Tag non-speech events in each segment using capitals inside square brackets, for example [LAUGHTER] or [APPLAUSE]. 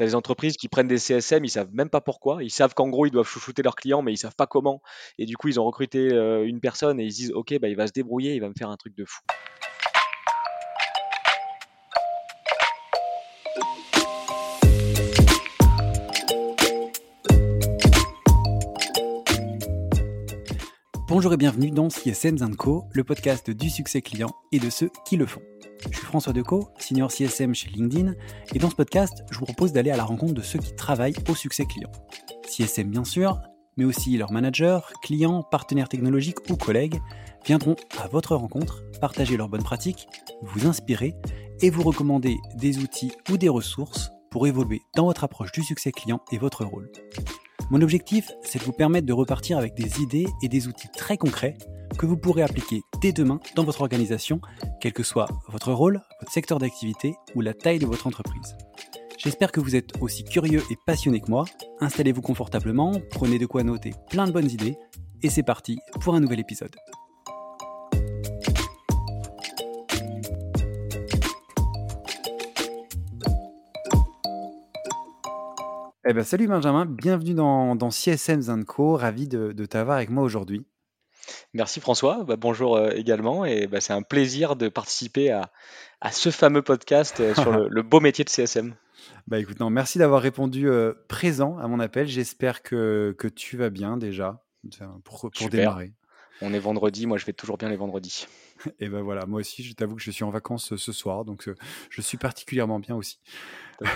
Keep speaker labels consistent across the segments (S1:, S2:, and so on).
S1: Tu as des entreprises qui prennent des CSM, ils savent même pas pourquoi. Ils savent qu'en gros, ils doivent chouchouter leurs clients, mais ils savent pas comment. Et du coup, ils ont recruté euh, une personne et ils se disent, OK, bah, il va se débrouiller, il va me faire un truc de fou.
S2: Bonjour et bienvenue dans CSM Co, le podcast du succès client et de ceux qui le font. Je suis François Decaux, senior CSM chez LinkedIn, et dans ce podcast, je vous propose d'aller à la rencontre de ceux qui travaillent au succès client. CSM bien sûr, mais aussi leurs managers, clients, partenaires technologiques ou collègues viendront à votre rencontre, partager leurs bonnes pratiques, vous inspirer et vous recommander des outils ou des ressources pour évoluer dans votre approche du succès client et votre rôle. Mon objectif, c'est de vous permettre de repartir avec des idées et des outils très concrets que vous pourrez appliquer dès demain dans votre organisation, quel que soit votre rôle, votre secteur d'activité ou la taille de votre entreprise. J'espère que vous êtes aussi curieux et passionné que moi. Installez-vous confortablement, prenez de quoi noter plein de bonnes idées, et c'est parti pour un nouvel épisode. Eh ben, salut Benjamin, bienvenue dans, dans CSM Co. Ravi de, t'avoir avec moi aujourd'hui.
S1: Merci François, bah, bonjour euh, également et bah, c'est un plaisir de participer à, ce fameux podcast euh, sur le, [LAUGHS] beau métier de CSM.
S2: Bah écoute, non, merci d'avoir répondu euh, présent à mon appel. J'espère que, tu vas bien déjà pour, pour démarrer.
S1: On est vendredi, moi je vais toujours bien les vendredis.
S2: Et ben voilà, moi aussi, je t'avoue que je suis en vacances ce soir, donc je suis particulièrement bien aussi. [LAUGHS]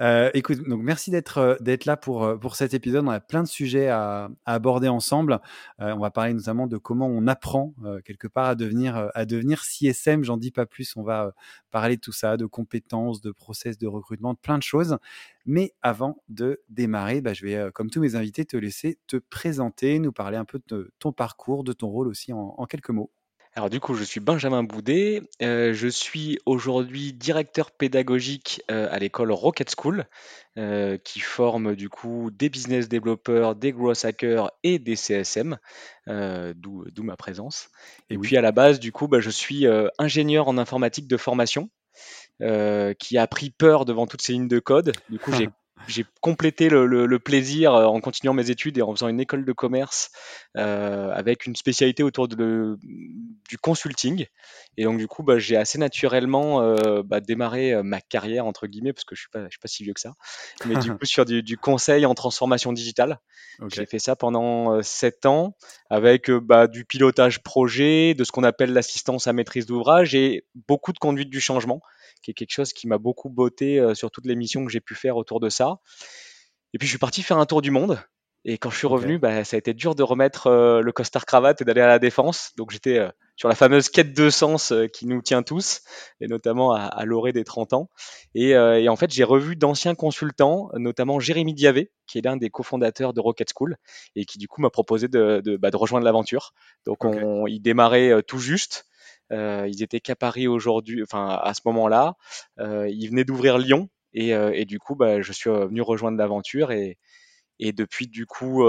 S2: Euh, écoute, donc merci d'être euh, d'être là pour euh, pour cet épisode. On a plein de sujets à, aborder ensemble. on va parler notamment de comment on apprend quelque part à devenir à devenir CSM. J'en dis pas plus. On va parler de tout ça, de compétences, de process de recrutement, de plein de choses. Mais avant de démarrer, bah, je vais, comme tous mes invités, te laisser te présenter, nous parler un peu de ton parcours, de ton rôle aussi en quelques mots.
S1: Alors du coup, je suis Benjamin Boudet, euh, je suis aujourd'hui directeur pédagogique euh, à l'école Rocket School, euh, qui forme du coup des business développeurs, des growth hackers et des CSM, d'où ma présence. Et, puis à la base, du coup, bah, je suis ingénieur en informatique de formation, qui a pris peur devant toutes ces lignes de code. Du coup, j'ai j'ai complété le, plaisir euh, en continuant mes études et en faisant une école de commerce euh, avec une spécialité autour de, du consulting. Et donc du coup, bah, j'ai assez naturellement euh, bah, démarré ma carrière entre guillemets parce que je suis pas, je suis pas si vieux que ça, mais du [LAUGHS] coup sur du, conseil en transformation digitale. J'ai fait ça pendant sept ans avec bah, du pilotage projet, de ce qu'on appelle l'assistance à maîtrise d'ouvrage et beaucoup de conduite du changement qui est quelque chose qui m'a beaucoup botté euh, sur toutes les missions que j'ai pu faire autour de ça. Et puis je suis parti faire un tour du monde. Et quand je suis revenu, bah, ça a été dur de remettre euh, le costard cravate et d'aller à la défense. Donc j'étais euh, sur la fameuse quête de sens qui nous tient tous, et notamment à, l'orée des 30 ans. Et, en fait, j'ai revu d'anciens consultants, notamment Jérémy Diavé, qui est l'un des cofondateurs de Rocket School, et qui du coup m'a proposé de, de, bah, de rejoindre l'aventure. Donc on, il démarrait tout juste. Euh, ils étaient qu'à Paris aujourd'hui, enfin à ce moment-là. Euh, ils venaient d'ouvrir Lyon et, euh, du coup, bah, je suis venu rejoindre l'aventure et, et depuis du coup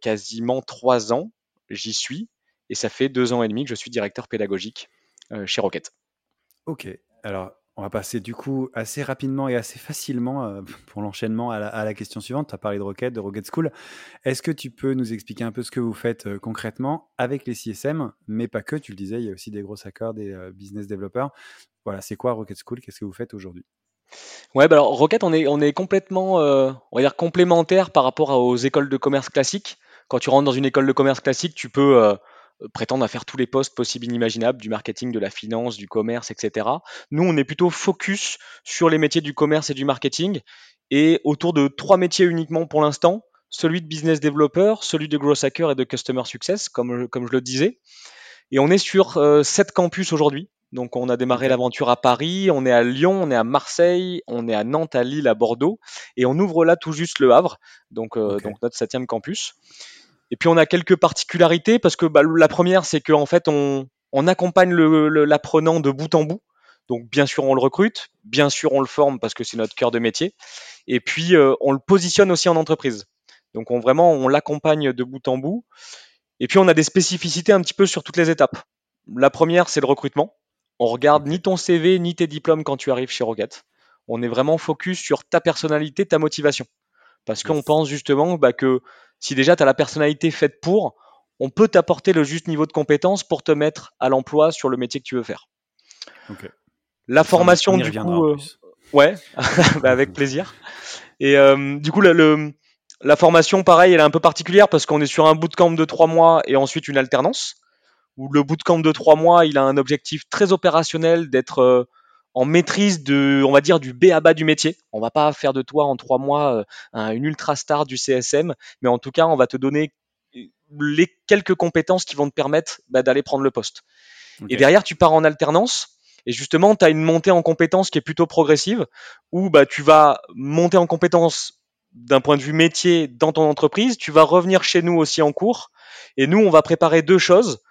S1: quasiment trois ans, j'y suis et ça fait deux ans et demi que je suis directeur pédagogique chez Rocket.
S2: Ok, alors on va passer du coup assez rapidement et assez facilement euh, [LAUGHS] pour l'enchaînement à, la question suivante. Tu as parlé de Rocket, de Rocket School. Est-ce que tu peux nous expliquer un peu ce que vous faites euh, concrètement avec les CSM, mais pas que, tu le disais, il y a aussi des gros hackers, des euh, business développeurs. Voilà, c'est quoi Rocket School? Qu'est-ce que vous faites aujourd'hui?
S1: Ouais, bah alors Rocket, on est, on est complètement, on va dire complémentaire par rapport aux écoles de commerce classiques. Quand tu rentres dans une école de commerce classique, tu peux prétendent à faire tous les postes possibles et inimaginables, du marketing, de la finance, du commerce, etc. Nous, on est plutôt focus sur les métiers du commerce et du marketing et autour de trois métiers uniquement pour l'instant, celui de business developer, celui de growth hacker et de customer success, comme, comme je le disais. Et on est sur euh, sept campus aujourd'hui. Donc on a démarré l'aventure à Paris, on est à Lyon, on est à Marseille, on est à Nantes, à Lille, à Bordeaux, et on ouvre là tout juste le Havre, donc, euh, donc notre septième campus. Et puis on a quelques particularités parce que bah, la première, c'est qu'en fait, on, on accompagne l'apprenant de bout en bout. Donc bien sûr, on le recrute, bien sûr, on le forme parce que c'est notre cœur de métier. Et puis euh, on le positionne aussi en entreprise. Donc on vraiment, on l'accompagne de bout en bout. Et puis on a des spécificités un petit peu sur toutes les étapes. La première, c'est le recrutement. On regarde ni ton CV ni tes diplômes quand tu arrives chez Rocket. On est vraiment focus sur ta personnalité, ta motivation. Parce qu'on pense justement bah, que si déjà tu as la personnalité faite pour, on peut t'apporter le juste niveau de compétence pour te mettre à l'emploi sur le métier que tu veux faire. La formation, du coup, euh, ouais, [LAUGHS] bah, avec plaisir. Et euh, du coup, le, la formation, pareil, elle est un peu particulière parce qu'on est sur un bootcamp de trois mois et ensuite une alternance. Où le bootcamp de trois mois, il a un objectif très opérationnel d'être euh, en maîtrise de, on va dire, du B à bas du métier. On va pas faire de toi en trois mois une ultra star du CSM, mais en tout cas, on va te donner les quelques compétences qui vont te permettre bah, d'aller prendre le poste. Et derrière, tu pars en alternance. Et justement, tu as une montée en compétences qui est plutôt progressive, où bah, tu vas monter en compétences d'un point de vue métier dans ton entreprise, tu vas revenir chez nous aussi en cours, et nous, on va préparer deux choses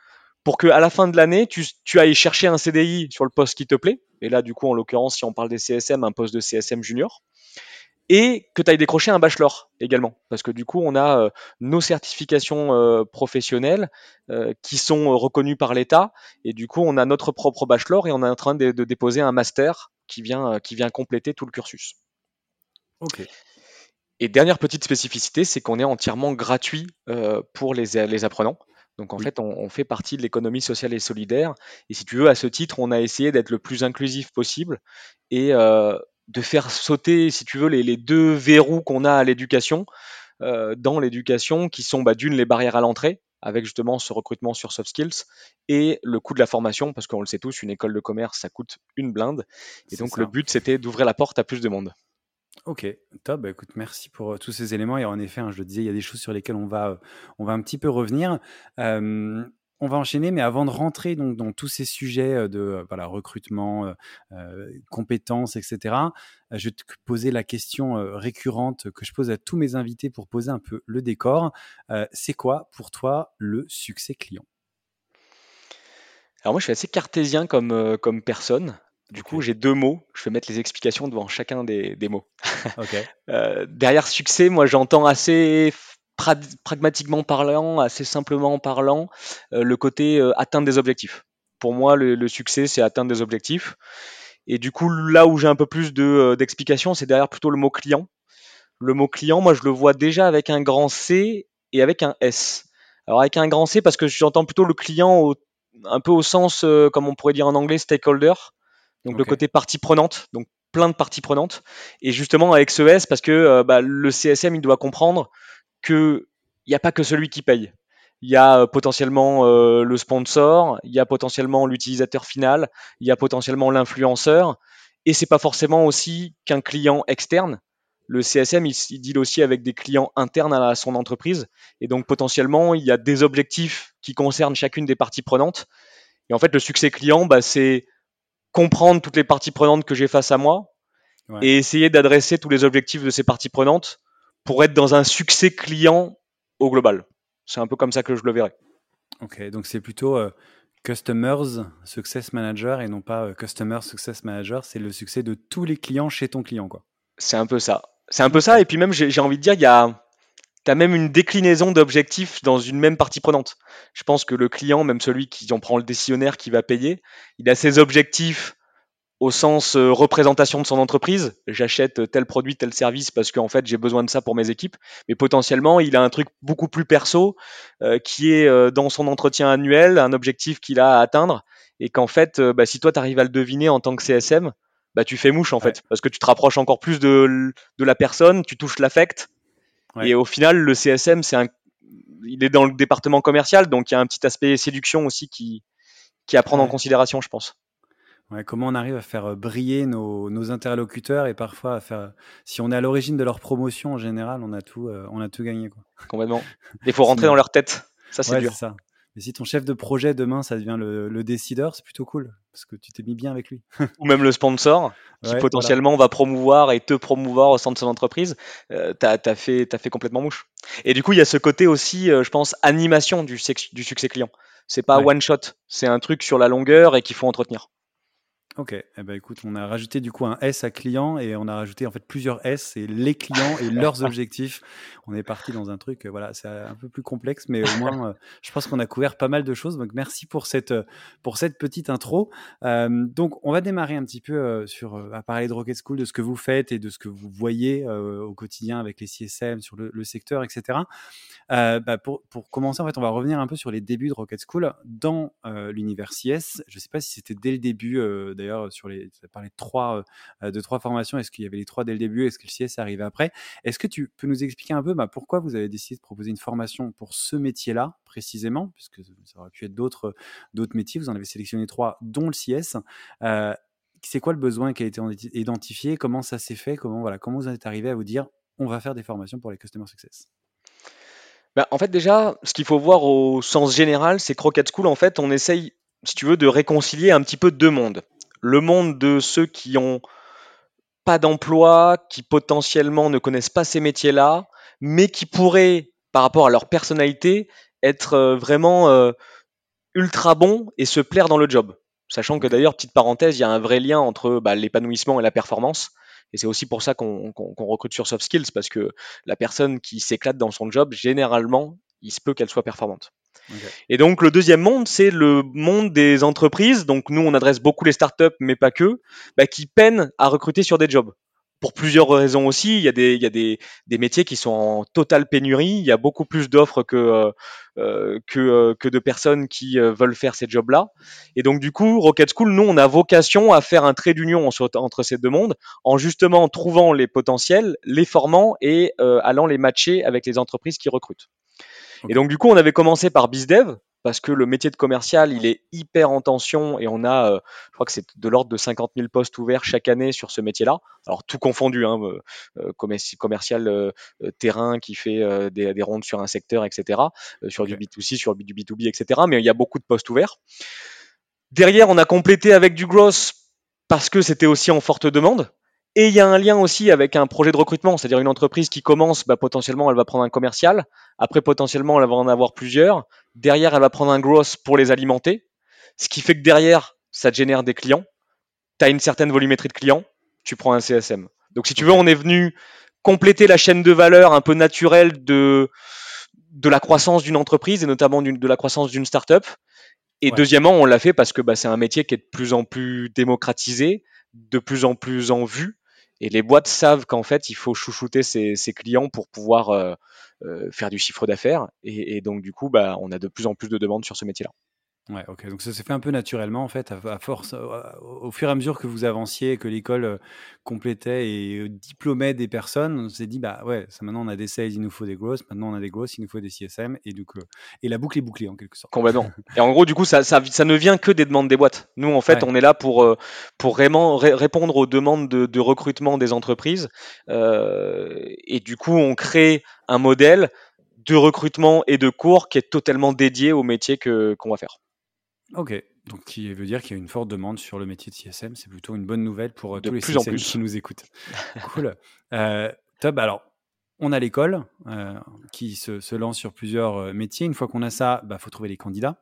S1: pour que à la fin de l'année, tu, tu ailles chercher un CDI sur le poste qui te plaît, et là, du coup, en l'occurrence, si on parle des CSM, un poste de CSM junior, et que tu ailles décrocher un bachelor également. Parce que du coup, on a euh, nos certifications euh, professionnelles euh, qui sont reconnues par l'État, et du coup, on a notre propre bachelor et on est en train de, déposer un master qui vient, qui vient compléter tout le cursus.
S2: Ok.
S1: Et dernière petite spécificité, c'est qu'on est entièrement gratuit pour les, les apprenants. Donc en fait, on, fait partie de l'économie sociale et solidaire. Et si tu veux, à ce titre, on a essayé d'être le plus inclusif possible et de faire sauter, si tu veux, les, deux verrous qu'on a à l'éducation, euh, dans l'éducation, qui sont bah, d'une les barrières à l'entrée, avec justement ce recrutement sur soft skills, et le coût de la formation, parce qu'on le sait tous, une école de commerce, ça coûte une blinde. Et donc le but, c'était d'ouvrir la porte à plus de monde.
S2: Ok, top. Bah, écoute, merci pour euh, tous ces éléments. Et en effet, hein, je le disais, il y a des choses sur lesquelles on va, euh, on va un petit peu revenir. On va enchaîner, mais avant de rentrer donc, dans tous ces sujets de voilà, recrutement, compétences, etc., je vais te poser la question récurrente que je pose à tous mes invités pour poser un peu le décor. c'est quoi pour toi le succès client?
S1: Alors moi, je suis assez cartésien comme, comme personne. Du coup, j'ai deux mots. Je vais mettre les explications devant chacun des, mots. [LAUGHS] derrière succès, moi, j'entends assez pragmatiquement parlant, assez simplement parlant, euh, le côté euh, atteindre des objectifs. Pour moi, le, succès, c'est atteindre des objectifs. Et du coup, là où j'ai un peu plus euh, d'explications, c'est derrière plutôt le mot client. Le mot client, moi, je le vois déjà avec un grand C et avec un S. Alors avec un grand C parce que j'entends plutôt le client un peu au sens, comme on pourrait dire en anglais, stakeholder. Donc le côté partie prenante, donc plein de parties prenantes. Et justement avec ce S parce que bah, le CSM, il doit comprendre qu'il n'y a pas que celui qui paye. Il y a euh, potentiellement euh, le sponsor, il y a potentiellement l'utilisateur final, il y a potentiellement l'influenceur, et c'est pas forcément aussi qu'un client externe. Le CSM, il, deal aussi avec des clients internes à son entreprise, et donc potentiellement, il y a des objectifs qui concernent chacune des parties prenantes. Et en fait, le succès client, bah, c'est comprendre toutes les parties prenantes que j'ai face à moi, et essayer d'adresser tous les objectifs de ces parties prenantes pour être dans un succès client au global. C'est un peu comme ça que je le verrais.
S2: Ok, donc c'est plutôt euh, Customers Success Manager et non pas euh, Customer Success Manager. C'est le succès de tous les clients chez ton client, quoi.
S1: C'est un peu ça. C'est un peu ça. Et puis même, j'ai envie de dire, il y a, as même une déclinaison d'objectifs dans une même partie prenante. Je pense que le client, même celui qui en prend le décisionnaire qui va payer, il a ses objectifs au sens euh, représentation de son entreprise. J'achète tel produit, tel service parce qu'en fait j'ai besoin de ça pour mes équipes. Mais potentiellement, il a un truc beaucoup plus perso euh, qui est euh, dans son entretien annuel, un objectif qu'il a à atteindre. Et qu'en fait, bah, si toi tu arrives à le deviner en tant que CSM, bah, tu fais mouche en fait. Parce que tu te rapproches encore plus de, de la personne, tu touches l'affect. Et au final, le CSM, c'est un, il est dans le département commercial, donc il y a un petit aspect séduction aussi qui, qui à prendre en considération, je pense
S2: comment on arrive à faire euh, briller nos, interlocuteurs et parfois à faire. Si on est à l'origine de leur promotion en général, on a tout, euh, on a tout gagné. Quoi.
S1: Complètement. Il faut rentrer dans leur tête. Ça, c'est dur.
S2: Ça. Mais si ton chef de projet demain, ça devient le, décideur, c'est plutôt cool parce que tu t'es mis bien avec lui. [LAUGHS]
S1: Ou même le sponsor qui potentiellement va promouvoir et te promouvoir au sein de son entreprise. Euh, tu as, fait, as fait complètement mouche. Et du coup, il y a ce côté aussi, je pense, animation du, du succès client. C'est pas one shot, c'est un truc sur la longueur et qu'il faut entretenir.
S2: Ok, eh ben, écoute, on a rajouté du coup un S à client et on a rajouté en fait plusieurs S et les clients et leurs [LAUGHS] objectifs. On est parti dans un truc, euh, voilà, c'est un peu plus complexe, mais au moins, euh, je pense qu'on a couvert pas mal de choses. Donc merci pour cette, euh, pour cette petite intro. donc on va démarrer un petit peu sur, à parler de Rocket School, de ce que vous faites et de ce que vous voyez au quotidien avec les CSM sur le, secteur, etc. Bah, pour, pour, commencer, en fait, on va revenir un peu sur les débuts de Rocket School dans l'univers CS. Je ne sais pas si c'était dès le début d'ailleurs sur les, as parlé de trois, euh, de trois formations. Est-ce qu'il y avait les trois dès le début? Est-ce que le CS arrivé après? Est-ce que tu peux nous expliquer un peu bah, pourquoi vous avez décidé de proposer une formation pour ce métier-là précisément, puisque ça aurait pu être d'autres, d'autres métiers. Vous en avez sélectionné trois, dont le CS. Euh, c'est quoi le besoin qui a été identifié? Comment ça s'est fait? Comment voilà, comment vous en êtes arrivé à vous dire on va faire des formations pour les customer success?
S1: Bah, en fait, déjà, ce qu'il faut voir au sens général, c'est que Rocket School, en fait, on essaye, si tu veux, de réconcilier un petit peu deux mondes le monde de ceux qui ont pas d'emploi, qui potentiellement ne connaissent pas ces métiers-là, mais qui pourraient, par rapport à leur personnalité, être euh, vraiment euh, ultra bons et se plaire dans le job. Sachant que d'ailleurs, petite parenthèse, il y a un vrai lien entre bah, l'épanouissement et la performance. Et c'est aussi pour ça qu'on recrute sur soft skills, parce que la personne qui s'éclate dans son job, généralement, il se peut qu'elle soit performante. Et donc le deuxième monde, c'est le monde des entreprises. Donc nous, on adresse beaucoup les startups, mais pas que, bah, qui peinent à recruter sur des jobs. Pour plusieurs raisons aussi, il y a des, métiers qui sont en totale pénurie. Il y a beaucoup plus d'offres que, euh, euh euh, de personnes qui veulent faire ces jobs-là. Et donc du coup, Rocket School, nous, on a vocation à faire un trait d'union entre ces deux mondes, en justement trouvant les potentiels, les formant et allant les matcher avec les entreprises qui recrutent. Et donc, du coup, on avait commencé par BizDev, parce que le métier de commercial, il est hyper en tension et on a, euh, je crois que c'est de l'ordre de 50 000 postes ouverts chaque année sur ce métier-là. Alors tout confondu, hein, euh, euh commercial terrain qui fait des, des, rondes sur un secteur, etc. sur du B2C, sur du B2B, etc. Mais il y a beaucoup de postes ouverts. Derrière, on a complété avec du gross parce que c'était aussi en forte demande. Et il y a un lien aussi avec un projet de recrutement, c'est-à-dire une entreprise qui commence, bah, potentiellement, elle va prendre un commercial. Après, potentiellement, elle va en avoir plusieurs. Derrière, elle va prendre un gross pour les alimenter. Ce qui fait que derrière, ça génère des clients. Tu as une certaine volumétrie de clients, tu prends un CSM. Donc, si tu veux, on est venu compléter la chaîne de valeur un peu naturelle de, de la croissance d'une entreprise et notamment de la croissance d'une startup. Et deuxièmement, on l'a fait parce que bah, c'est un métier qui est de plus en plus démocratisé, de plus en plus en vue. Et les boîtes savent qu'en fait, il faut chouchouter ses, clients pour pouvoir euh, euh, faire du chiffre d'affaires. Et, et, donc, du coup, bah, on a de plus en plus de demandes sur ce métier-là.
S2: Ouais, ok. Donc ça s'est fait un peu naturellement, en fait, à, force, au fur et à mesure que vous avanciez, que l'école euh, complétait et euh, diplômait des personnes, on s'est dit, bah ouais, ça, maintenant on a des sales, il nous faut des grosses, maintenant on a des grosses, il nous faut des CSM, et donc, et la boucle est bouclée en quelque sorte.
S1: Complètement. et en gros, du coup, ça, ça, ça, ne vient que des demandes des boîtes. Nous, en fait, on est là pour, pour vraiment répondre aux demandes de, de recrutement des entreprises. Euh, et du coup, on crée un modèle de recrutement et de cours qui est totalement dédié au métier que qu'on va faire.
S2: Ok, donc qui veut dire qu'il y a une forte demande sur le métier de CSM. C'est plutôt une bonne nouvelle pour euh, tous les CSM qui nous écoutent. [LAUGHS] cool. Euh, top. Alors, on a l'école euh, qui se, lance sur plusieurs métiers. Une fois qu'on a ça, il bah, faut trouver les candidats.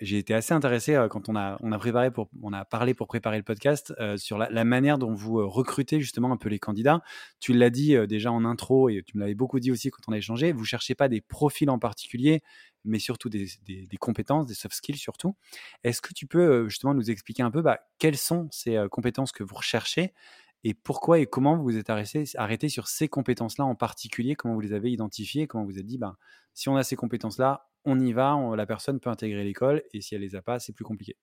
S2: J'ai été assez intéressé quand on a, préparé on a parlé pour préparer le podcast sur la, manière dont vous recrutez justement un peu les candidats. Tu l'as dit déjà en intro et tu me l'avais beaucoup dit aussi quand on a échangé. Vous cherchez pas des profils en particulier, mais surtout des, compétences, des soft skills surtout. Est-ce que tu peux justement nous expliquer un peu bah, quelles sont ces compétences que vous recherchez et pourquoi et comment vous vous êtes arrêté, sur ces compétences-là en particulier, comment vous les avez identifiées, comment vous vous êtes dit, bah, si on a ces compétences-là, on y va, la personne peut intégrer l'école et si elle les a pas, c'est plus compliqué.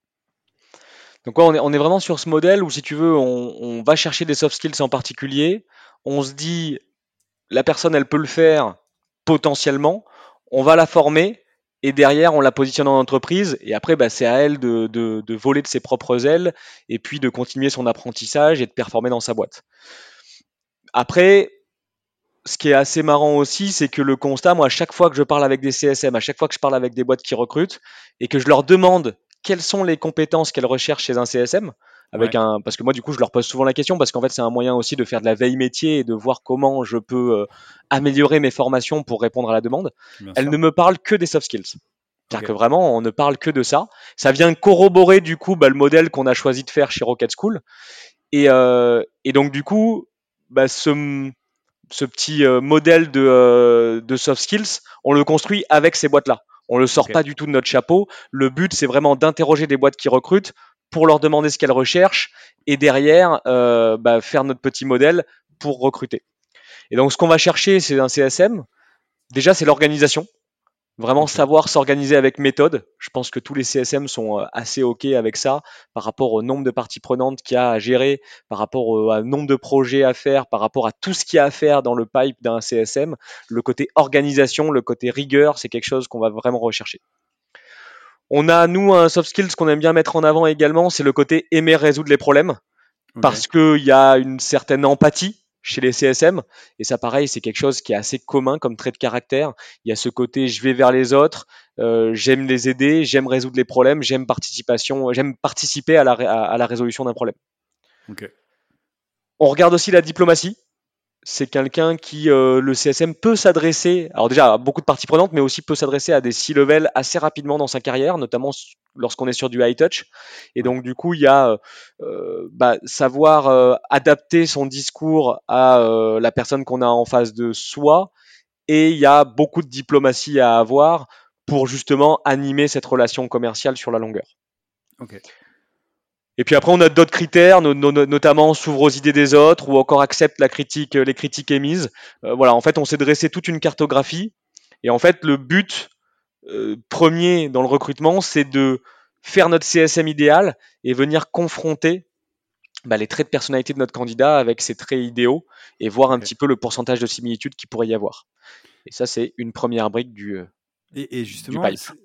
S1: Donc on, est, on est vraiment sur ce modèle où si tu veux, on, on va chercher des soft skills en particulier, on se dit, la personne, elle peut le faire potentiellement, on va la former, et derrière on la positionne en entreprise et après bah, c'est à elle de, de, voler de ses propres ailes et puis de continuer son apprentissage et de performer dans sa boîte. Après, ce qui est assez marrant aussi, c'est que le constat, moi, à chaque fois que je parle avec des CSM, à chaque fois que je parle avec des boîtes qui recrutent et que je leur demande quelles sont les compétences qu'elles recherchent chez un CSM, avec un parce que moi du coup je leur pose souvent la question parce qu'en fait c'est un moyen aussi de faire de la veille métier et de voir comment je peux euh, améliorer mes formations pour répondre à la demande. Elles ne me parlent que des soft skills. C'est-à-dire que vraiment, on ne parle que de ça. Ça vient corroborer du coup bah, le modèle qu'on a choisi de faire chez Rocket School. Et, euh, et donc du coup, bah, ce, ce petit euh, modèle de, de soft skills, on le construit avec ces boîtes-là. On le sort pas du tout de notre chapeau. Le but, c'est vraiment d'interroger des boîtes qui recrutent pour leur demander ce qu'elles recherchent et derrière euh, bah, faire notre petit modèle pour recruter. Et donc, ce qu'on va chercher, c'est un CSM. Déjà, c'est l'organisation. Vraiment savoir s'organiser avec méthode. Je pense que tous les CSM sont euh, assez OK avec ça par rapport au nombre de parties prenantes qu'il y a à gérer, par rapport au nombre de projets à faire, par rapport à tout ce qu'il y a à faire dans le pipe d'un CSM. Le côté organisation, le côté rigueur, c'est quelque chose qu'on va vraiment rechercher. On a, nous, un soft skills qu'on aime bien mettre en avant également, c'est le côté aimer résoudre les problèmes parce qu'il y a une certaine empathie chez les CSM. Et ça, pareil, c'est quelque chose qui est assez commun comme trait de caractère. Il y a ce côté je vais vers les autres, euh, j'aime les aider, j'aime résoudre les problèmes, j'aime participation, j'aime participer à la, ré- à- à la résolution d'un problème. On regarde aussi la diplomatie. C'est quelqu'un qui, euh, le CSM, peut s'adresser, alors déjà beaucoup de parties prenantes, mais aussi peut s'adresser à des C-level assez rapidement dans sa carrière, notamment lorsqu'on est sur du high touch. Et donc, du coup, il y a euh, bah, savoir euh, adapter son discours à euh, la personne qu'on a en face de soi. Et il y a beaucoup de diplomatie à avoir pour justement animer cette relation commerciale sur la longueur.
S2: Ok.
S1: Et puis après, on a d'autres critères, no- no- notamment s'ouvre aux idées des autres ou encore accepte la critique, les critiques émises. Euh, voilà, en fait, on s'est dressé toute une cartographie. Et en fait, le but euh, premier dans le recrutement, c'est de faire notre CSM idéal et venir confronter bah, les traits de personnalité de notre candidat avec ses traits idéaux et voir un petit peu le pourcentage de similitude qu'il pourrait y avoir. Et ça, c'est une première brique du.
S2: Et, et justement,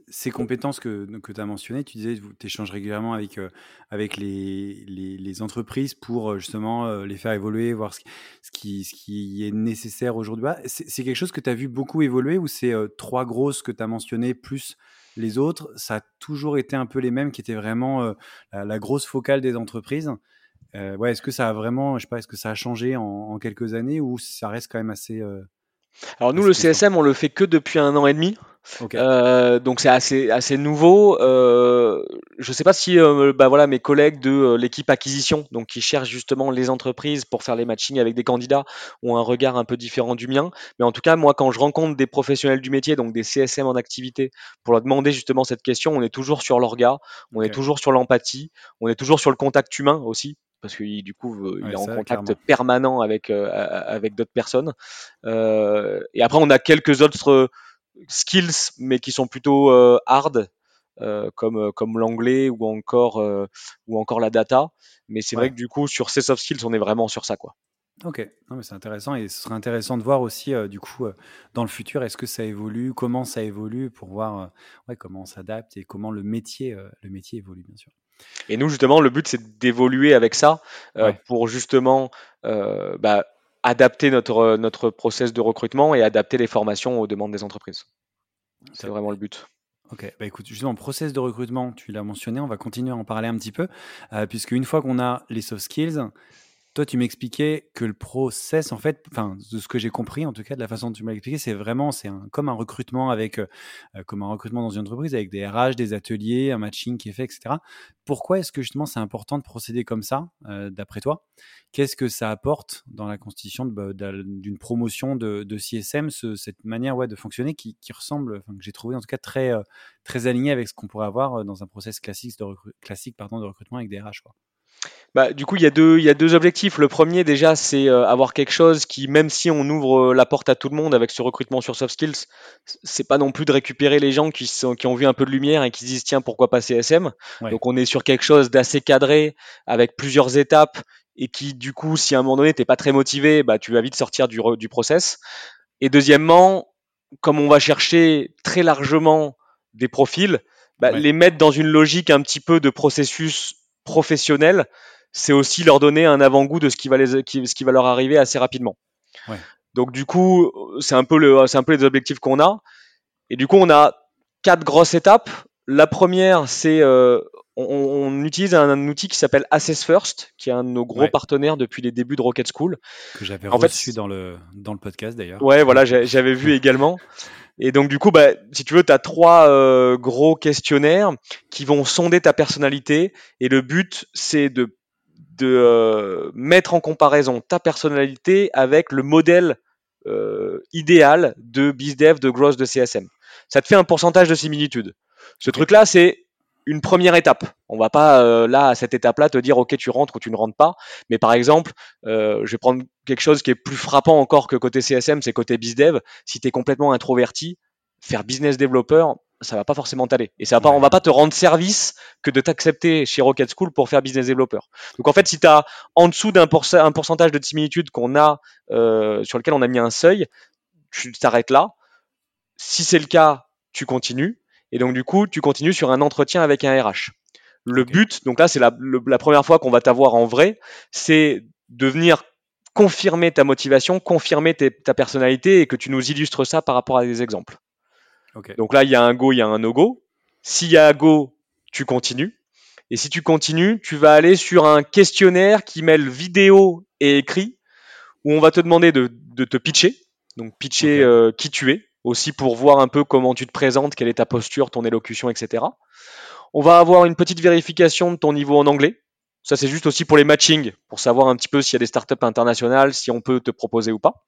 S2: ces compétences que, que tu as mentionnées, tu disais que tu échanges régulièrement avec, euh, avec les, les, les entreprises pour euh, justement euh, les faire évoluer, voir ce qui, ce qui, ce qui est nécessaire aujourd'hui. Bah, C'est quelque chose que tu as vu beaucoup évoluer ou c'est euh, trois grosses que tu as mentionnées plus les autres? Ça a toujours été un peu les mêmes qui étaient vraiment la, la grosse focale des entreprises ouais, Est-ce que ça a vraiment, je sais pas, est-ce que ça a changé en, en quelques années ou ça reste quand même assez.
S1: Alors nous,
S2: assez
S1: le CSM, on le fait que depuis un an et demi. Euh, donc c'est assez assez nouveau. Euh, je sais pas si euh, bah voilà mes collègues de l'équipe acquisition, donc qui cherchent justement les entreprises pour faire les matchings avec des candidats, ont un regard un peu différent du mien. Mais en tout cas, moi, quand je rencontre des professionnels du métier, donc des CSM en activité, pour leur demander justement cette question, on est toujours sur l'orga, on est toujours sur l'empathie, on est toujours sur le contact humain aussi. Parce qu'il du coup, il
S2: Ouais,
S1: est en
S2: ça,
S1: contact
S2: clairement.
S1: permanent avec euh, avec d'autres personnes. Euh, et après, on a quelques autres skills, mais qui sont plutôt euh, hard, euh, comme, comme l'anglais ou encore, euh, ou encore la data. Mais c'est vrai que du coup, sur ces soft skills, on est vraiment sur ça. Quoi.
S2: Ok, non, mais c'est intéressant et ce serait intéressant de voir aussi euh, du coup dans le futur est-ce que ça évolue, comment ça évolue pour voir ouais, comment on s'adapte et comment le métier le métier évolue bien sûr.
S1: Et nous, justement, le but, c'est d'évoluer avec ça euh,
S2: Ouais.
S1: pour justement euh, bah, adapter notre, notre process de recrutement et adapter les formations aux demandes des entreprises. C'est vraiment le but.
S2: Ok, bah écoute, justement, process de recrutement, tu l'as mentionné, on va continuer à en parler un petit peu, euh, puisque une fois qu'on a les soft skills, toi, tu m'expliquais que le process, en fait, enfin, de ce que j'ai compris, en tout cas, de la façon dont tu m'as expliqué, c'est vraiment, c'est comme un recrutement avec, euh, comme un recrutement dans une entreprise avec des RH, des ateliers, un matching qui est fait, etc. Pourquoi est-ce que justement c'est important de procéder comme ça, euh, d'après toi? Qu'est-ce que ça apporte dans la constitution bah, d'un- d'une promotion de, de CSM, ce- cette manière ouais, de fonctionner qui, qui ressemble, que j'ai trouvé en tout cas très, euh, très aligné avec ce qu'on pourrait avoir euh, dans un process classique de, classique, pardon, de recrutement avec des RH quoi?
S1: Bah, du coup, il y, a deux, il y a deux objectifs. Le premier, déjà, c'est euh, avoir quelque chose qui, même si on ouvre euh, la porte à tout le monde avec ce recrutement sur soft skills, c'est pas non plus de récupérer les gens qui, sont, qui ont vu un peu de lumière et qui se disent tiens, pourquoi pas CSM
S2: Ouais.
S1: Donc, on est sur quelque chose d'assez cadré, avec plusieurs étapes, et qui, du coup, si à un moment donné, t'es pas très motivé, bah, tu vas vite sortir du, process. Et deuxièmement, comme on va chercher très largement des profils, bah,
S2: Ouais.
S1: les mettre dans une logique un petit peu de processus professionnel, c'est aussi leur donner un avant-goût de ce qui va les, qui- ce qui va leur arriver assez rapidement.
S2: Ouais.
S1: Donc du coup, c'est un peu le, c'est un peu les objectifs qu'on a. Et du coup, on a quatre grosses étapes. La première, c'est euh, on, on utilise un, un outil qui s'appelle Assess First, qui est un de nos gros
S2: Ouais.
S1: partenaires depuis les débuts de Rocket School.
S2: que j'avais
S1: fait,
S2: reçu dans le, dans le podcast d'ailleurs.
S1: Ouais, voilà, j'avais vu [LAUGHS] également. Et donc du coup, bah, si tu veux, tu as trois euh, gros questionnaires qui vont sonder ta personnalité. Et le but, c'est de, de euh, mettre en comparaison ta personnalité avec le modèle euh, idéal de BizDev, de Growth, de CSM. Ça te fait un pourcentage de similitude. Ce truc-là, c'est une première étape. On va pas euh, là à cette étape-là te dire ok tu rentres ou tu ne rentres pas. Mais par exemple, euh, je vais prendre quelque chose qui est plus frappant encore que côté CSM, c'est côté BizDev. Si tu es complètement introverti, faire business developer, ça va pas forcément t'aller. Et ça va pas, on va pas te rendre service que de t'accepter chez Rocket School pour faire business developer. Donc en fait, si tu as en dessous d'un un pourcentage de similitude qu'on a euh, sur lequel on a mis un seuil, tu t'arrêtes là. Si c'est le cas, tu continues. Et donc, du coup, tu continues sur un entretien avec un RH. Le but, donc là, c'est la, première fois qu'on va t'avoir en vrai, c'est de venir confirmer ta motivation, confirmer ta personnalité et que tu nous illustres ça par rapport à des exemples. Donc là, il y a un go, il y a un no-go. S'il y a un go, tu continues. Et si tu continues, tu vas aller sur un questionnaire qui mêle vidéo et écrit, où on va te demander de, te pitcher, donc pitcher euh, qui tu es, aussi pour voir un peu comment tu te présentes, quelle est ta posture, ton élocution, etc. On va avoir une petite vérification de ton niveau en anglais. Ça, c'est juste aussi pour les matchings, pour savoir un petit peu s'il y a des startups internationales, si on peut te proposer ou pas.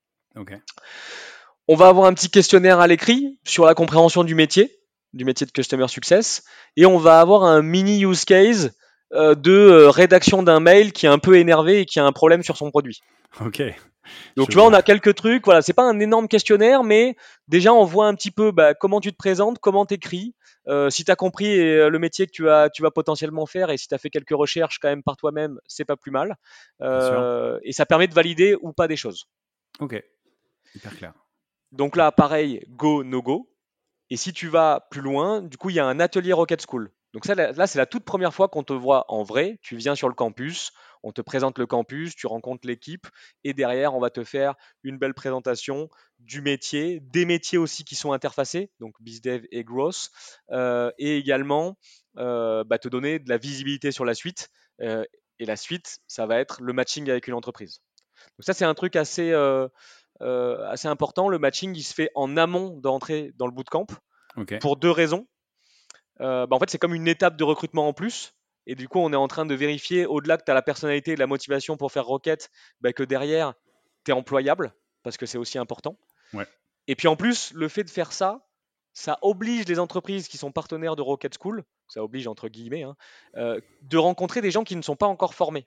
S1: On va avoir un petit questionnaire à l'écrit sur la compréhension du métier, du métier de Customer Success. Et on va avoir un mini use case euh, de euh, rédaction d'un mail qui est un peu énervé et qui a un problème sur son produit.
S2: Ok.
S1: Donc tu vois, on a quelques trucs. Voilà, c'est pas un énorme questionnaire, mais déjà on voit un petit peu bah, comment tu te présentes, comment tu écris, euh, si tu as compris euh, le métier que tu, as, tu vas potentiellement faire et si tu as fait quelques recherches quand même par toi-même, c'est pas plus mal. Euh, et ça permet de valider ou pas des choses.
S2: Ok, hyper clair.
S1: Donc là, pareil, go, no go. Et si tu vas plus loin, du coup, il y a un atelier Rocket School. Donc ça, là, c'est la toute première fois qu'on te voit en vrai. Tu viens sur le campus, on te présente le campus, tu rencontres l'équipe et derrière, on va te faire une belle présentation du métier, des métiers aussi qui sont interfacés, donc BizDev et Growth, euh, et également euh, bah, te donner de la visibilité sur la suite. Euh, et la suite, ça va être le matching avec une entreprise. Donc ça, c'est un truc assez, assez important. Le matching, il se fait en amont d'entrer dans le bootcamp pour deux raisons. Bah, en fait, c'est comme une étape de recrutement en plus. Et du coup, on est en train de vérifier, au-delà que tu as la personnalité et la motivation pour faire Rocket, bah, que derrière, tu es employable, parce que c'est aussi important. Et puis en plus, le fait de faire ça, ça oblige les entreprises qui sont partenaires de Rocket School, ça oblige entre guillemets, hein, euh, de rencontrer des gens qui ne sont pas encore formés.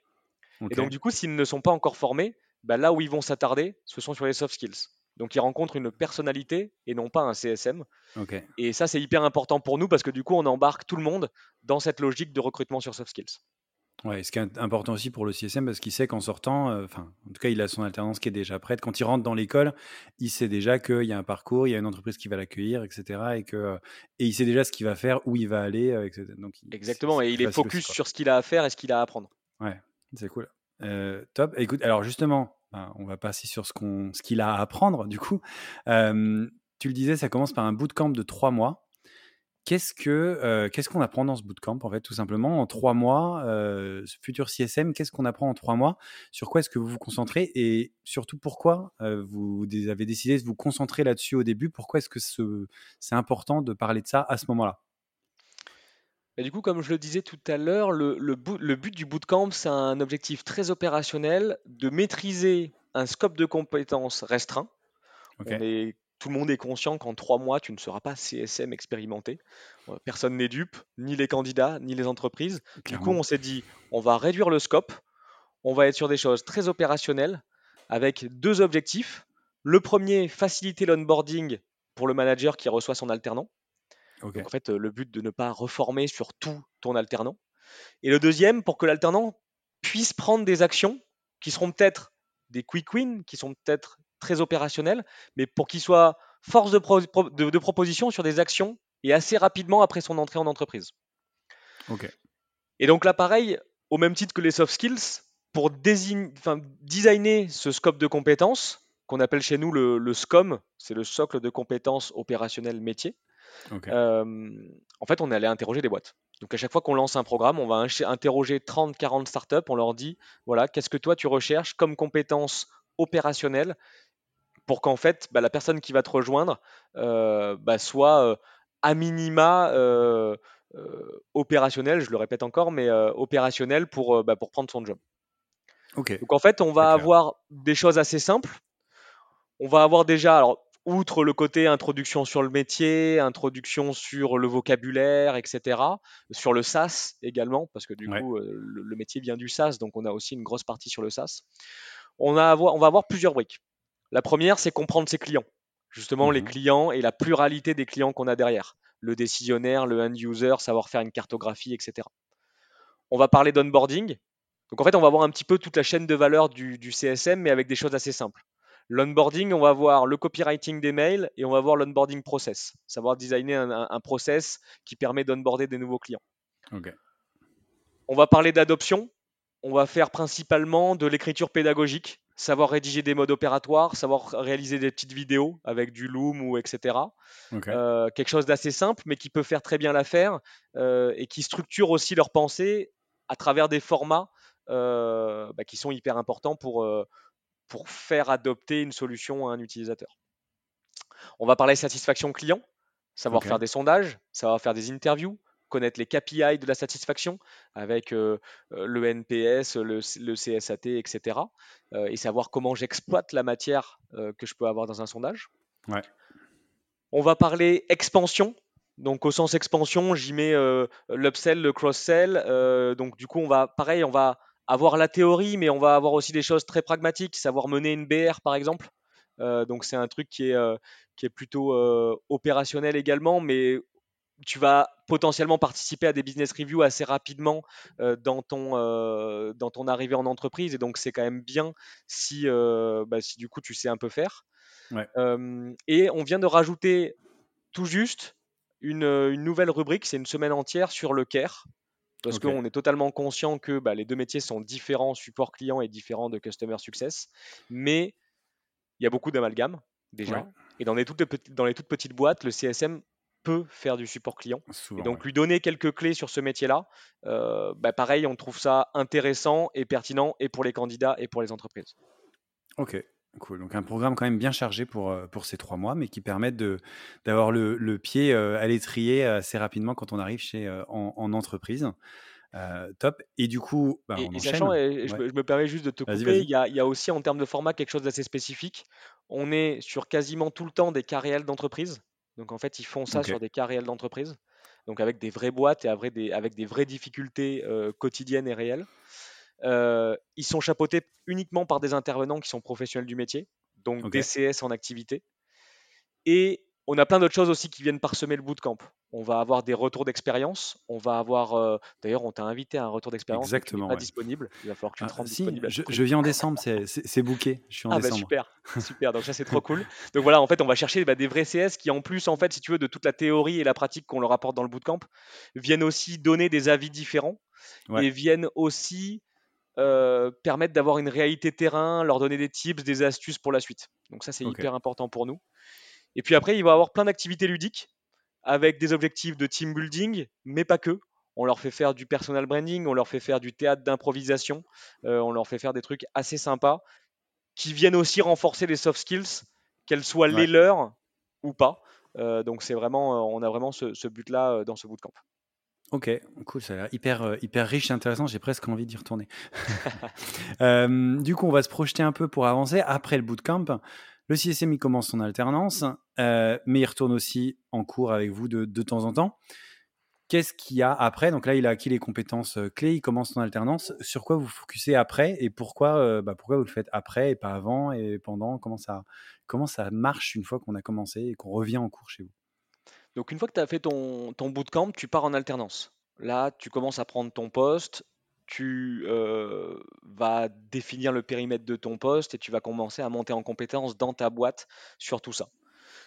S1: Et donc du coup, s'ils ne sont pas encore formés, bah, là où ils vont s'attarder, ce sont sur les soft skills. Donc ils rencontrent une personnalité et non pas un CSM. Et ça, c'est hyper important pour nous parce que du coup, on embarque tout le monde dans cette logique de recrutement sur soft skills.
S2: Ouais, ce qui est important aussi pour le CSM, parce qu'il sait qu'en sortant, euh, enfin, en tout cas, il a son alternance qui est déjà prête. Quand il rentre dans l'école, il sait déjà qu'il y a un parcours, il y a une entreprise qui va l'accueillir, etc. Et, que, et il sait déjà ce qu'il va faire, où il va aller, euh, etc.
S1: Donc, Exactement, et il est focus sur ce qu'il a à faire et ce qu'il a à apprendre.
S2: Ouais, c'est cool. Euh, top. Écoute, alors justement, on va passer sur ce qu'il a à apprendre, du coup. tu le disais, ça commence par un bootcamp de trois mois. Qu'est-ce que qu'est-ce qu'on apprend dans ce bootcamp en fait tout simplement? En trois mois ce futur CSM qu'est-ce qu'on apprend en trois mois? Sur quoi est-ce que vous vous concentrez? Et surtout pourquoi vous avez décidé de vous concentrer là-dessus au début? Pourquoi est-ce que c'est important de parler de ça à ce moment-là?
S1: Du coup, comme je le disais tout à l'heure, le, le, le, but du bootcamp, c'est un objectif très opérationnel de maîtriser un scope de compétences restreint. est tout le monde est conscient qu'en trois mois, tu ne seras pas CSM expérimenté. Euh, personne n'est dupe, ni les candidats, ni les entreprises. Du coup, on s'est dit, on va réduire le scope, on va être sur des choses très opérationnelles, avec deux objectifs. Le premier, faciliter l'onboarding pour le manager qui reçoit son alternant. En fait, le but de ne pas reformer sur tout ton alternant. Et le deuxième, pour que l'alternant puisse prendre des actions qui seront peut-être des quick wins, qui sont peut-être très opérationnel, mais pour qu'il soit force de, de, proposition sur des actions et assez rapidement après son entrée en entreprise.
S2: Ok.
S1: Et donc là, pareil, au même titre que les soft skills, pour designer ce scope de compétences, qu'on appelle chez nous le, SCOM, c'est le socle de compétences opérationnelles métiers. Euh, en fait, on est allé interroger des boîtes. Donc à chaque fois qu'on lance un programme, on va interroger 30-40 startups, on leur dit, voilà, qu'est-ce que toi tu recherches comme compétences opérationnelles pour qu'en fait, bah, la personne qui va te rejoindre euh, bah, soit euh, à minima euh, euh, opérationnel, je le répète encore, mais euh, opérationnel pour, bah, pour prendre son job.
S2: Ok.
S1: Donc en fait, on va avoir des choses assez simples. On va avoir déjà, alors, outre le côté introduction sur le métier, introduction sur le vocabulaire, etc., sur le SaaS également, parce que du
S2: Ouais.
S1: coup, euh, le, le métier vient du SaaS, donc on a aussi une grosse partie sur le SaaS. On, a avoir- on va avoir plusieurs briques. La première, c'est comprendre ses clients. Justement, les
S2: Mhm.
S1: clients et la pluralité des clients qu'on a derrière. Le décisionnaire, le end user, savoir faire une cartographie, etc. On va parler d'onboarding. Donc en fait, on va voir un petit peu toute la chaîne de valeur du, du CSM, mais avec des choses assez simples. L'onboarding, on va voir le copywriting des mails et on va voir l'onboarding process. Savoir designer un, un- un process qui permet d'onboarder des nouveaux clients. On va parler d'adoption. On va faire principalement de l'écriture pédagogique, savoir rédiger des modes opératoires, savoir réaliser des petites vidéos avec du Loom ou etc.
S2: Ok.
S1: Euh, quelque chose d'assez simple, mais qui peut faire très bien l'affaire euh, et qui structure aussi leur pensée à travers des formats euh, bah, qui sont hyper importants pour, pour faire adopter une solution à un utilisateur. On va parler satisfaction client, savoir
S2: Ok.
S1: faire des sondages, savoir faire des interviews, connaître les KPI de la satisfaction avec euh, euh, le NPS, le, CSAT, etc. euh, et savoir comment j'exploite la matière euh, que je peux avoir dans un sondage.
S2: Ouais.
S1: On va parler expansion. Donc au sens expansion, j'y mets l'upsell, le cross-sell. donc du coup, on va pareil, on va avoir la théorie, mais on va avoir aussi des choses très pragmatiques, savoir mener une BR par exemple. Euh, donc c'est un truc qui est, euh, qui est plutôt euh, opérationnel également, mais tu vas potentiellement participer à des business reviews assez rapidement dans, ton, dans ton arrivée en entreprise. Et donc c'est quand même bien si, bah, si du coup tu sais un peu faire.
S2: Ouais.
S1: Et on vient de rajouter tout juste une, une nouvelle rubrique, c'est une semaine entière sur le care. Parce qu'on est totalement conscient que bah, les deux métiers sont différents, support client et différents de customer success. Mais il y a beaucoup d'amalgame déjà.
S2: Ouais.
S1: Et dans les, toutes petites, dans les toutes petites boîtes, le CSM peut faire du support client.
S2: Souvent.
S1: Et donc
S2: ouais.
S1: lui donner quelques clés sur ce métier-là, euh, bah, pareil, on trouve ça intéressant et pertinent et pour les candidats et pour les entreprises.
S2: Ok, cool. Donc un programme quand même bien chargé pour, euh, pour ces trois mois, mais qui permettent de, d'avoir le, le pied euh, à l'étrier assez rapidement quand on arrive chez, euh, en, en entreprise. Euh, top. Et du coup, bah,
S1: Et,
S2: on
S1: et sachant, et je,
S2: Ouais.
S1: me, je me permets juste de te couper, il y a, il y a aussi en termes de format quelque chose d'assez spécifique. On est sur quasiment tout le temps des cas réels d'entreprise. Donc en fait, ils font ça sur des cas réels d'entreprise. Donc avec des vraies boîtes et avec des, avec des vraies difficultés euh, quotidiennes et réelles. Euh, ils sont chapeautés uniquement par des intervenants qui sont professionnels du métier, donc
S2: Ok.
S1: DCS en activité. Et on a plein d'autres choses aussi qui viennent parsemer le bootcamp. On va avoir des retours d'expérience. On va avoir. euh, D'ailleurs, on t'a invité à un retour d'expérience,
S2: Exactement,
S1: pas
S2: ouais.
S1: disponible. Il va falloir que tu
S2: Ah,
S1: te rendes
S2: si,
S1: disponible
S2: je, viens en décembre, c'est, booké. Je suis en
S1: Ah bah
S2: décembre.
S1: super, [LAUGHS] super. Donc ça c'est trop cool. Donc voilà, en fait, on va chercher bah, des vrais CS qui, en plus, en fait, si tu veux, de toute la théorie et la pratique qu'on leur apporte dans le bootcamp, viennent aussi donner des avis différents
S2: Ouais.
S1: et viennent aussi euh, permettre d'avoir une réalité terrain, leur donner des tips, des astuces pour la suite. Donc ça c'est hyper important pour nous. Et puis après, il va y avoir plein d'activités ludiques avec des objectifs de team building, mais pas que. On leur fait faire du personal branding, on leur fait faire du théâtre d'improvisation, euh, on leur fait faire des trucs assez sympas qui viennent aussi renforcer les soft skills, qu'elles soient les leurs ou pas. Euh, donc c'est vraiment, on a vraiment ce, ce but-là dans ce bootcamp.
S2: Ok, cool, ça a l'air hyper, euh, hyper riche et intéressant. J'ai presque envie d'y retourner. [LAUGHS] [LAUGHS] Euh, du coup, on va se projeter un peu pour avancer. Après le bootcamp, le CSM il commence son alternance, euh, mais il retourne aussi en cours avec vous de, de temps en temps. Qu'est-ce qu'il y a après? Donc là, il a acquis les compétences clés, il commence son alternance. Sur quoi vous focussez après? Et pourquoi, euh, bah, pourquoi vous le faites après et pas avant et pendant? Comment ça, comment ça marche une fois qu'on a commencé et qu'on revient en cours chez vous?
S1: Donc une fois que tu as fait ton, ton bootcamp, tu pars en alternance. Là, tu commences à prendre ton poste, tu euh, vas définir le périmètre de ton poste et tu vas commencer à monter en compétence dans ta boîte sur tout ça.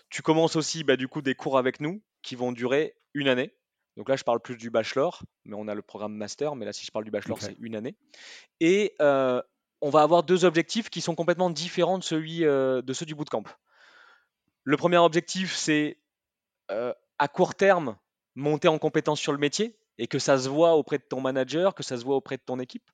S1: Tu commences aussi bah, du coup des cours avec nous qui vont durer une année. Donc là, je parle plus du bachelor, mais on a le programme master. Mais là, si je parle du bachelor, c'est une année. Et euh, on va avoir deux objectifs qui sont complètement différents de, celui, euh, de ceux du bootcamp. Le premier objectif, c'est à court terme monter en compétence sur le métier et que ça se voit auprès de ton manager, que ça se voit auprès de ton équipe.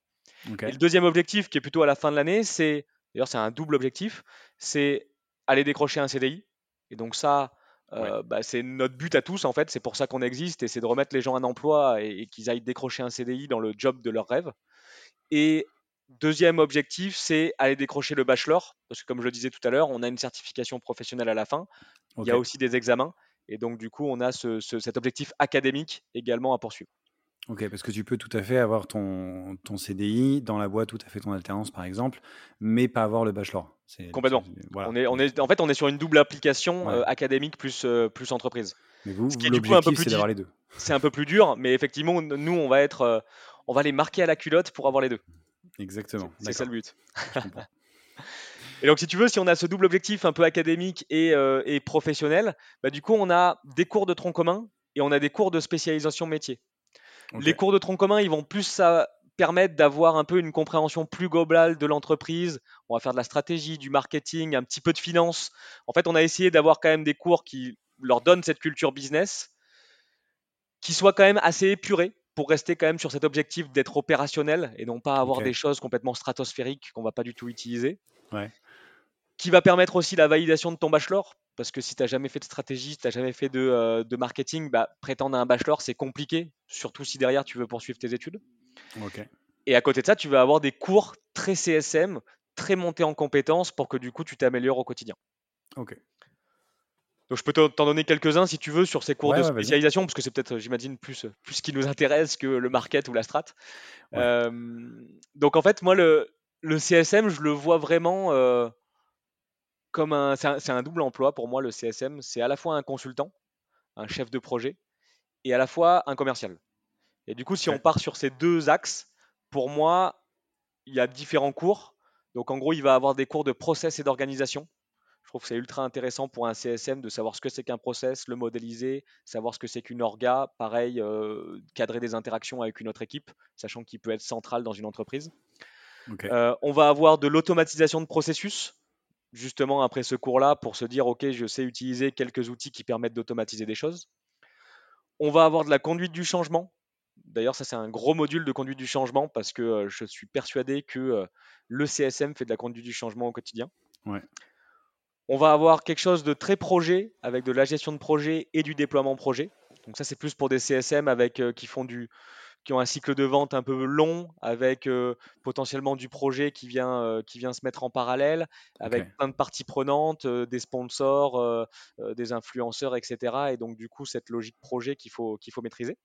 S1: Et le deuxième objectif, qui est plutôt à la fin de l'année, c'est d'ailleurs c'est un double objectif, c'est aller décrocher un CDI. Et donc ça, euh, bah, c'est notre but à tous en fait. C'est pour ça qu'on existe et c'est de remettre les gens en emploi et, qu'ils aillent décrocher un CDI dans le job de leur rêve. Et deuxième objectif, c'est aller décrocher le bachelor parce que comme je le disais tout à l'heure, on a une certification professionnelle à la fin. Il y a aussi des examens et donc du coup, on a cet objectif académique également à poursuivre.
S2: Ok, parce que tu peux tout à fait avoir ton, ton CDI dans la boîte, tout à fait ton alternance par exemple, mais pas avoir le bachelor.
S1: Complètement. On est, on est, en fait, on est sur une double application euh, académique plus, euh, plus entreprise.
S2: Mais vous, l'objectif, c'est d'avoir les deux.
S1: C'est un peu plus dur, mais effectivement, nous, on va être, euh, on va les marquer à la culotte pour avoir les deux.
S2: Exactement.
S1: C'est ça le but. [LAUGHS] et donc, si tu veux, si on a ce double objectif un peu académique et, et professionnel, bah, du coup, on a des cours de tronc commun et on a des cours de spécialisation métier. Les cours de tronc commun, ils vont plus ça permettre d'avoir un peu une compréhension plus globale de l'entreprise. On va faire de la stratégie, du marketing, un petit peu de finance. En fait, on a essayé d'avoir quand même des cours qui leur donnent cette culture business, qui soient quand même assez épurés pour rester quand même sur cet objectif d'être opérationnel et non pas avoir des choses complètement stratosphériques qu'on va pas du tout utiliser. Qui va permettre aussi la validation de ton bachelor? Parce que si tu n'as jamais fait de stratégie, si tu n'as jamais fait de, euh, marketing, bah, prétendre à un bachelor, c'est compliqué, surtout si derrière tu veux poursuivre tes études. Et à côté de ça, tu vas avoir des cours très CSM, très montés en compétences pour que du coup tu t'améliores au quotidien.
S2: Ok.
S1: Donc je peux t'en donner quelques-uns si tu veux sur ces cours de spécialisation, parce que c'est peut-être, j'imagine, plus, plus ce qui nous intéresse que le market ou la strat. Euh, donc en fait, moi, le, le CSM, je le vois vraiment euh, comme un, c'est un, double emploi pour moi le CSM. C'est à la fois un consultant, un chef de projet, et à la fois un commercial. Et du coup, si on part sur ces deux axes, pour moi, il y a différents cours. Donc en gros, il va avoir des cours de process et d'organisation. Je trouve que c'est ultra intéressant pour un CSM de savoir ce que c'est qu'un process, le modéliser, savoir ce que c'est qu'une orga, pareil, euh, cadrer des interactions avec une autre équipe, sachant qu'il peut être central dans une entreprise. Euh, on va avoir de l'automatisation de processus justement après ce cours-là pour se dire, OK, je sais utiliser quelques outils qui permettent d'automatiser des choses. On va avoir de la conduite du changement. D'ailleurs, ça, c'est un gros module de conduite du changement parce que euh, je suis persuadé que euh, le CSM fait de la conduite du changement au quotidien. On va avoir quelque chose de très projet avec de la gestion de projet et du déploiement projet. Donc ça, c'est plus pour des CSM avec, euh, qui font du, qui ont un cycle de vente un peu long, avec euh, potentiellement du projet qui vient, euh, qui vient se mettre en parallèle, avec plein de parties prenantes, euh, des sponsors, des influenceurs, etc. Et donc, du coup, cette logique projet qu'il faut, qu'il faut maîtriser.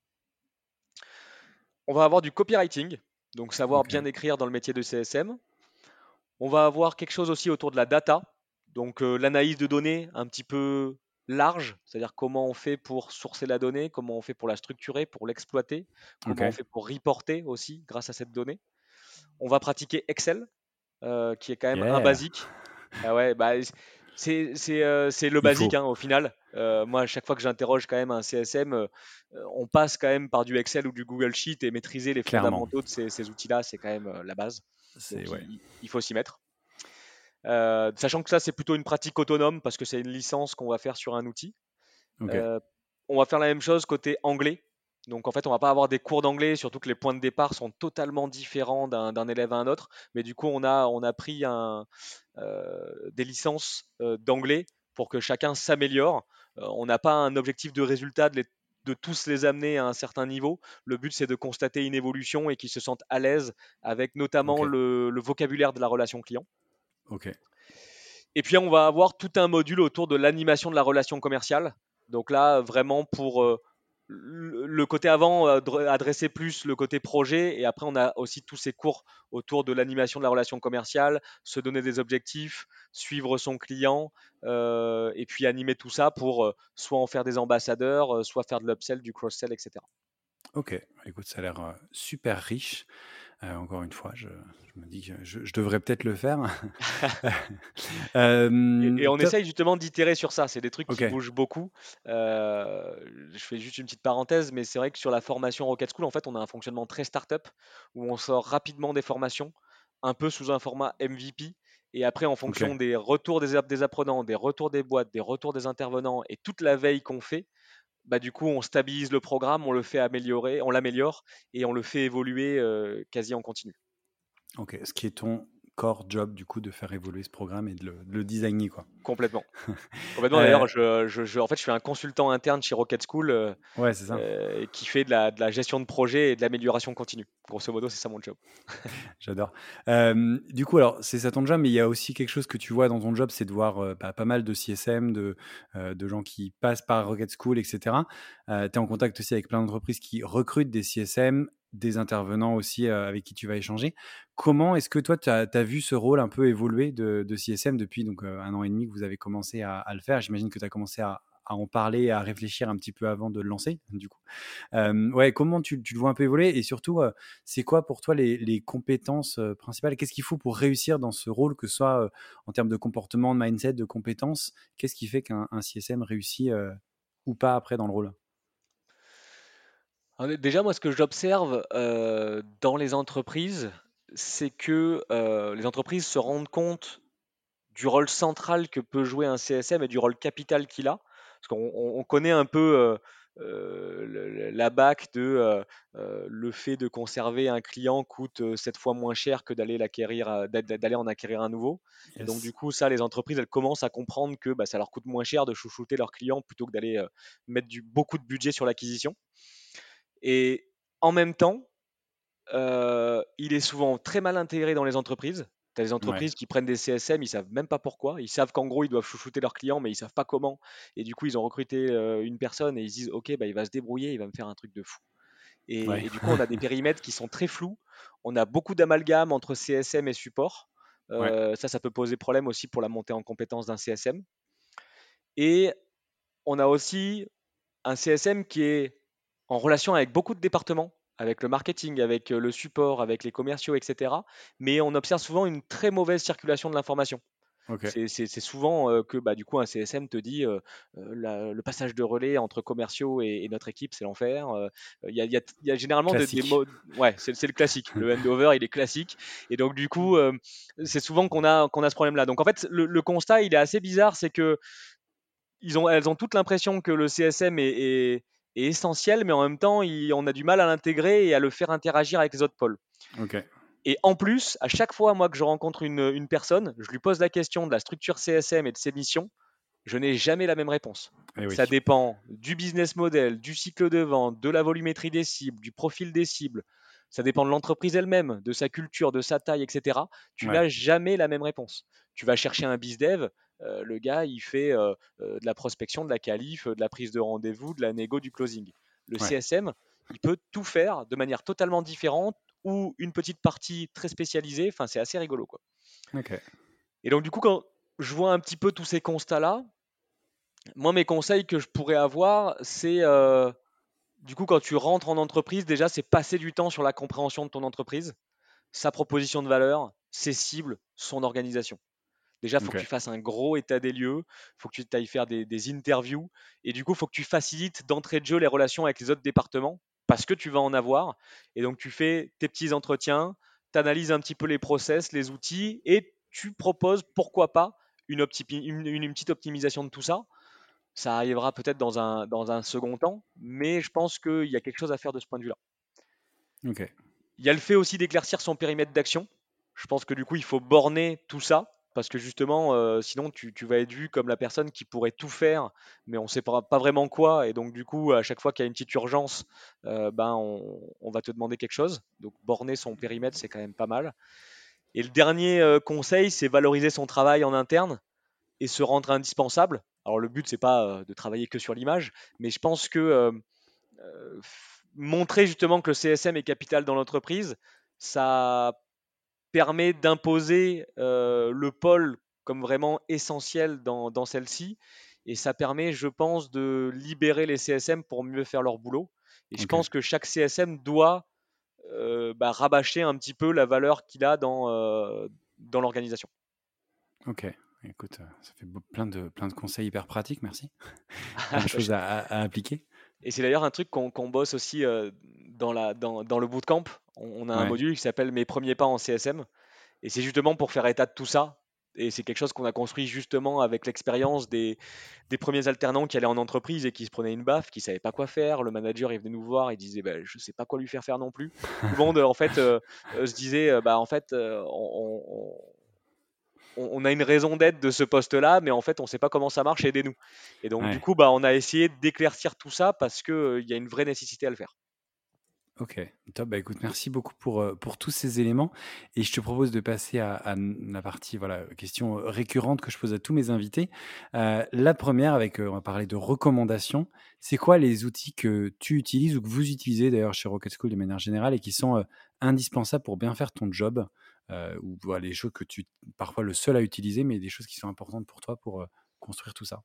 S1: On va avoir du copywriting, donc savoir bien écrire dans le métier de CSM. On va avoir quelque chose aussi autour de la data, donc l'analyse de données un petit peu large, c'est-à-dire comment on fait pour sourcer la donnée, comment on fait pour la structurer, pour l'exploiter, comment on fait pour reporter aussi grâce à cette donnée. On va pratiquer Excel, euh, qui est quand même un basique. Ah ouais, bah, c'est euh, le basique hein, au final. Euh, moi, à chaque fois que j'interroge quand même un CSM, on passe quand même par du Excel ou du Google Sheet et maîtriser les fondamentaux de ces, outils-là, c'est quand même la base. il, faut s'y mettre. Euh, sachant que ça, c'est plutôt une pratique autonome parce que c'est une licence qu'on va faire sur un outil. Euh, on va faire la même chose côté anglais. Donc en fait, on va pas avoir des cours d'anglais, surtout que les points de départ sont totalement différents d'un élève à un autre. Mais du coup, on a, on a pris un, euh, des licences d'anglais pour que chacun s'améliore. on n'a pas un objectif de résultat de, de, tous les amener à un certain niveau. Le but, c'est de constater une évolution et qu'ils se sentent à l'aise avec notamment le, le vocabulaire de la relation client.
S2: Ok.
S1: Et puis on va avoir tout un module autour de l'animation de la relation commerciale. Donc là, vraiment pour euh, le côté avant, euh, adresser plus le côté projet. Et après, on a aussi tous ces cours autour de l'animation de la relation commerciale, se donner des objectifs, suivre son client, euh, et puis animer tout ça pour soit en faire des ambassadeurs, soit faire de l'upsell, du cross-sell, etc.
S2: Ok, écoute, ça a l'air super riche. Euh, encore une fois, je, me dis que je, devrais peut-être le faire. [LAUGHS]
S1: Euh, et, on essaye justement d'itérer sur ça. C'est des trucs qui bougent beaucoup. Euh, je fais juste une petite parenthèse, mais c'est vrai que sur la formation Rocket School, en fait, on a un fonctionnement très startup où on sort rapidement des formations, un peu sous un format MVP. Et après, en fonction des retours des, des apprenants, des retours des boîtes, des retours des intervenants et toute la veille qu'on fait, bah, du coup, on stabilise le programme, on le fait améliorer, on l'améliore et on le fait évoluer euh, quasi en continu.
S2: Ok, ce qui est ton core job du coup de faire évoluer ce programme et de le, designer quoi.
S1: Complètement. [LAUGHS] Complètement. D'ailleurs, euh, je, en fait, je suis un consultant interne chez Rocket School euh,
S2: ouais, ça.
S1: qui fait de la, de la, gestion de projet et de l'amélioration continue. Grosso modo, c'est ça mon job. [LAUGHS] [LAUGHS]
S2: J'adore. du coup, alors c'est ça ton job, mais il y a aussi quelque chose que tu vois dans ton job, c'est de voir bah, pas mal de CSM, de, de gens qui passent par Rocket School, etc. tu es en contact aussi avec plein d'entreprises qui recrutent des CSM des intervenants aussi avec qui tu vas échanger. Comment est-ce que toi, tu as, vu ce rôle un peu évoluer de, CSM depuis donc, un an et demi que vous avez commencé à, le faire? J'imagine que tu as commencé à, en parler, à réfléchir un petit peu avant de le lancer, du coup. ouais, comment tu, le vois un peu évoluer? Et surtout, c'est quoi pour toi les, compétences principales? Qu'est-ce qu'il faut pour réussir dans ce rôle, que ce soit en termes de comportement, de mindset, de compétences? Qu'est-ce qui fait qu'un CSM réussit ou pas après dans le rôle?
S1: Déjà, moi, ce que j'observe euh, dans les entreprises, c'est que euh, les entreprises se rendent compte du rôle central que peut jouer un CSM et du rôle capital qu'il a. Parce qu'on connaît un peu euh, la bac de le fait de conserver un client coûte sept fois moins cher que d'aller l'acquérir, d'aller en acquérir un nouveau. Et donc du coup, ça, les entreprises, elles commencent à comprendre que bah, ça leur coûte moins cher de chouchouter leurs clients plutôt que d'aller mettre du, beaucoup de budget sur l'acquisition. Et en même temps, euh, il est souvent très mal intégré dans les entreprises. Tu as des entreprises qui prennent des CSM, ils savent même pas pourquoi. Ils savent qu'en gros, ils doivent chouchouter leurs clients, mais ils savent pas comment. Et du coup, ils ont recruté euh, une personne et ils disent Ok, bah, il va se débrouiller, il va me faire un truc de fou. Et, du coup, on a des [LAUGHS] périmètres qui sont très flous. On a beaucoup d'amalgame entre CSM et support. Euh, ça, ça peut poser problème aussi pour la montée en compétence d'un CSM. Et on a aussi un CSM qui est en relation avec beaucoup de départements, avec le marketing, avec euh, le support, avec les commerciaux, etc. Mais on observe souvent une très mauvaise circulation de l'information. C'est souvent euh, que bah, du coup un CSM te dit euh, le passage de relais entre commerciaux et, notre équipe c'est l'enfer. Il y, a, généralement des, modes. Ouais, c'est le classique. le handover il est classique. Et donc du coup c'est souvent qu'on a, qu'on a ce problème là. Donc en fait le, constat il est assez bizarre, c'est que ils ont, elles ont toute l'impression que le CSM est est essentiel, mais en même temps, on a du mal à l'intégrer et à le faire interagir avec les autres pôles. Et en plus, à chaque fois, moi, que je rencontre une, personne, je lui pose la question de la structure CSM et de ses missions, je n'ai jamais la même réponse. Eh Ça dépend du business model, du cycle de vente, de la volumétrie des cibles, du profil des cibles. Ça dépend de l'entreprise elle-même, de sa culture, de sa taille, etc. Tu n'as jamais la même réponse. Tu vas chercher un bizdev, euh, le gars, il fait euh, euh, de la prospection, de la qualif, de la prise de rendez-vous, de la négo, du closing. Le CSM, il peut tout faire de manière totalement différente ou une petite partie très spécialisée. Enfin, c'est assez rigolo, quoi. Et donc, du coup, quand je vois un petit peu tous ces constats-là, moi, mes conseils que je pourrais avoir, c'est du coup, quand tu rentres en entreprise, déjà, c'est passer du temps sur la compréhension de ton entreprise, sa proposition de valeur, ses cibles, son organisation. Déjà, il faut que tu fasses un gros état des lieux, il faut que tu ailles faire des, interviews, et du coup, il faut que tu facilites d'entrée de jeu les relations avec les autres départements, parce que tu vas en avoir. Et donc, tu fais tes petits entretiens, tu analyses un petit peu les process, les outils, et tu proposes, pourquoi pas, une, une, petite optimisation de tout ça. Ça arrivera peut-être dans un, dans un second temps, mais je pense qu'il y a quelque chose à faire de ce point de vue-là. Il y a le fait aussi d'éclaircir son périmètre d'action. Je pense que du coup, il faut borner tout ça parce que justement, euh, sinon tu, vas être vu comme la personne qui pourrait tout faire, mais on ne sait pas, vraiment quoi, et donc du coup, à chaque fois qu'il y a une petite urgence, euh, ben on, va te demander quelque chose. Donc borner son périmètre, c'est quand même pas mal. Et le dernier euh, conseil, c'est valoriser son travail en interne et se rendre indispensable. Alors le but, c'est pas de travailler que sur l'image, mais je pense que montrer justement que le CSM est capital dans l'entreprise, ça permet d'imposer euh, le pôle comme vraiment essentiel dans, celle-ci. Et ça permet, je pense, de libérer les CSM pour mieux faire leur boulot. Et je pense que chaque CSM doit euh, bah, rabâcher un petit peu la valeur qu'il a dans, euh, dans l'organisation.
S2: Ok, écoute, ça fait plein de, plein de conseils hyper pratiques, merci. [LAUGHS] plein de choses à, appliquer.
S1: Et c'est d'ailleurs un truc qu'on bosse aussi dans, la, dans, dans le bootcamp. On, a un module qui s'appelle Mes premiers pas en CSM. Et c'est justement pour faire état de tout ça Et c'est quelque chose qu'on a construit justement avec l'expérience des, des premiers alternants qui allaient en entreprise et qui se prenaient une baffe, qui ne savaient pas quoi faire. Le manager, il venait nous voir et disait bah, Je ne sais pas quoi lui faire faire non plus. Tout le monde, en fait, se disait bah, En fait, on, on, a une raison d'être de ce poste-là, mais en fait, on ne sait pas comment ça marche, aidez-nous. Et donc, du coup, bah, on a essayé d'éclaircir tout ça parce qu'il euh, y a une vraie nécessité à le faire.
S2: Ok, top. Bah, écoute, merci beaucoup pour, euh, pour tous ces éléments. Et je te propose de passer à, la partie voilà, question récurrente que je pose à tous mes invités. Euh, la première, avec, on va parler de recommandations. C'est quoi les outils que tu utilises ou que vous utilisez d'ailleurs chez Rocket School de manière générale et qui sont indispensables pour bien faire ton job? euh, ou voilà, les choses que tu parfois le seul à utiliser, mais des choses qui sont importantes pour toi pour euh, construire tout ça?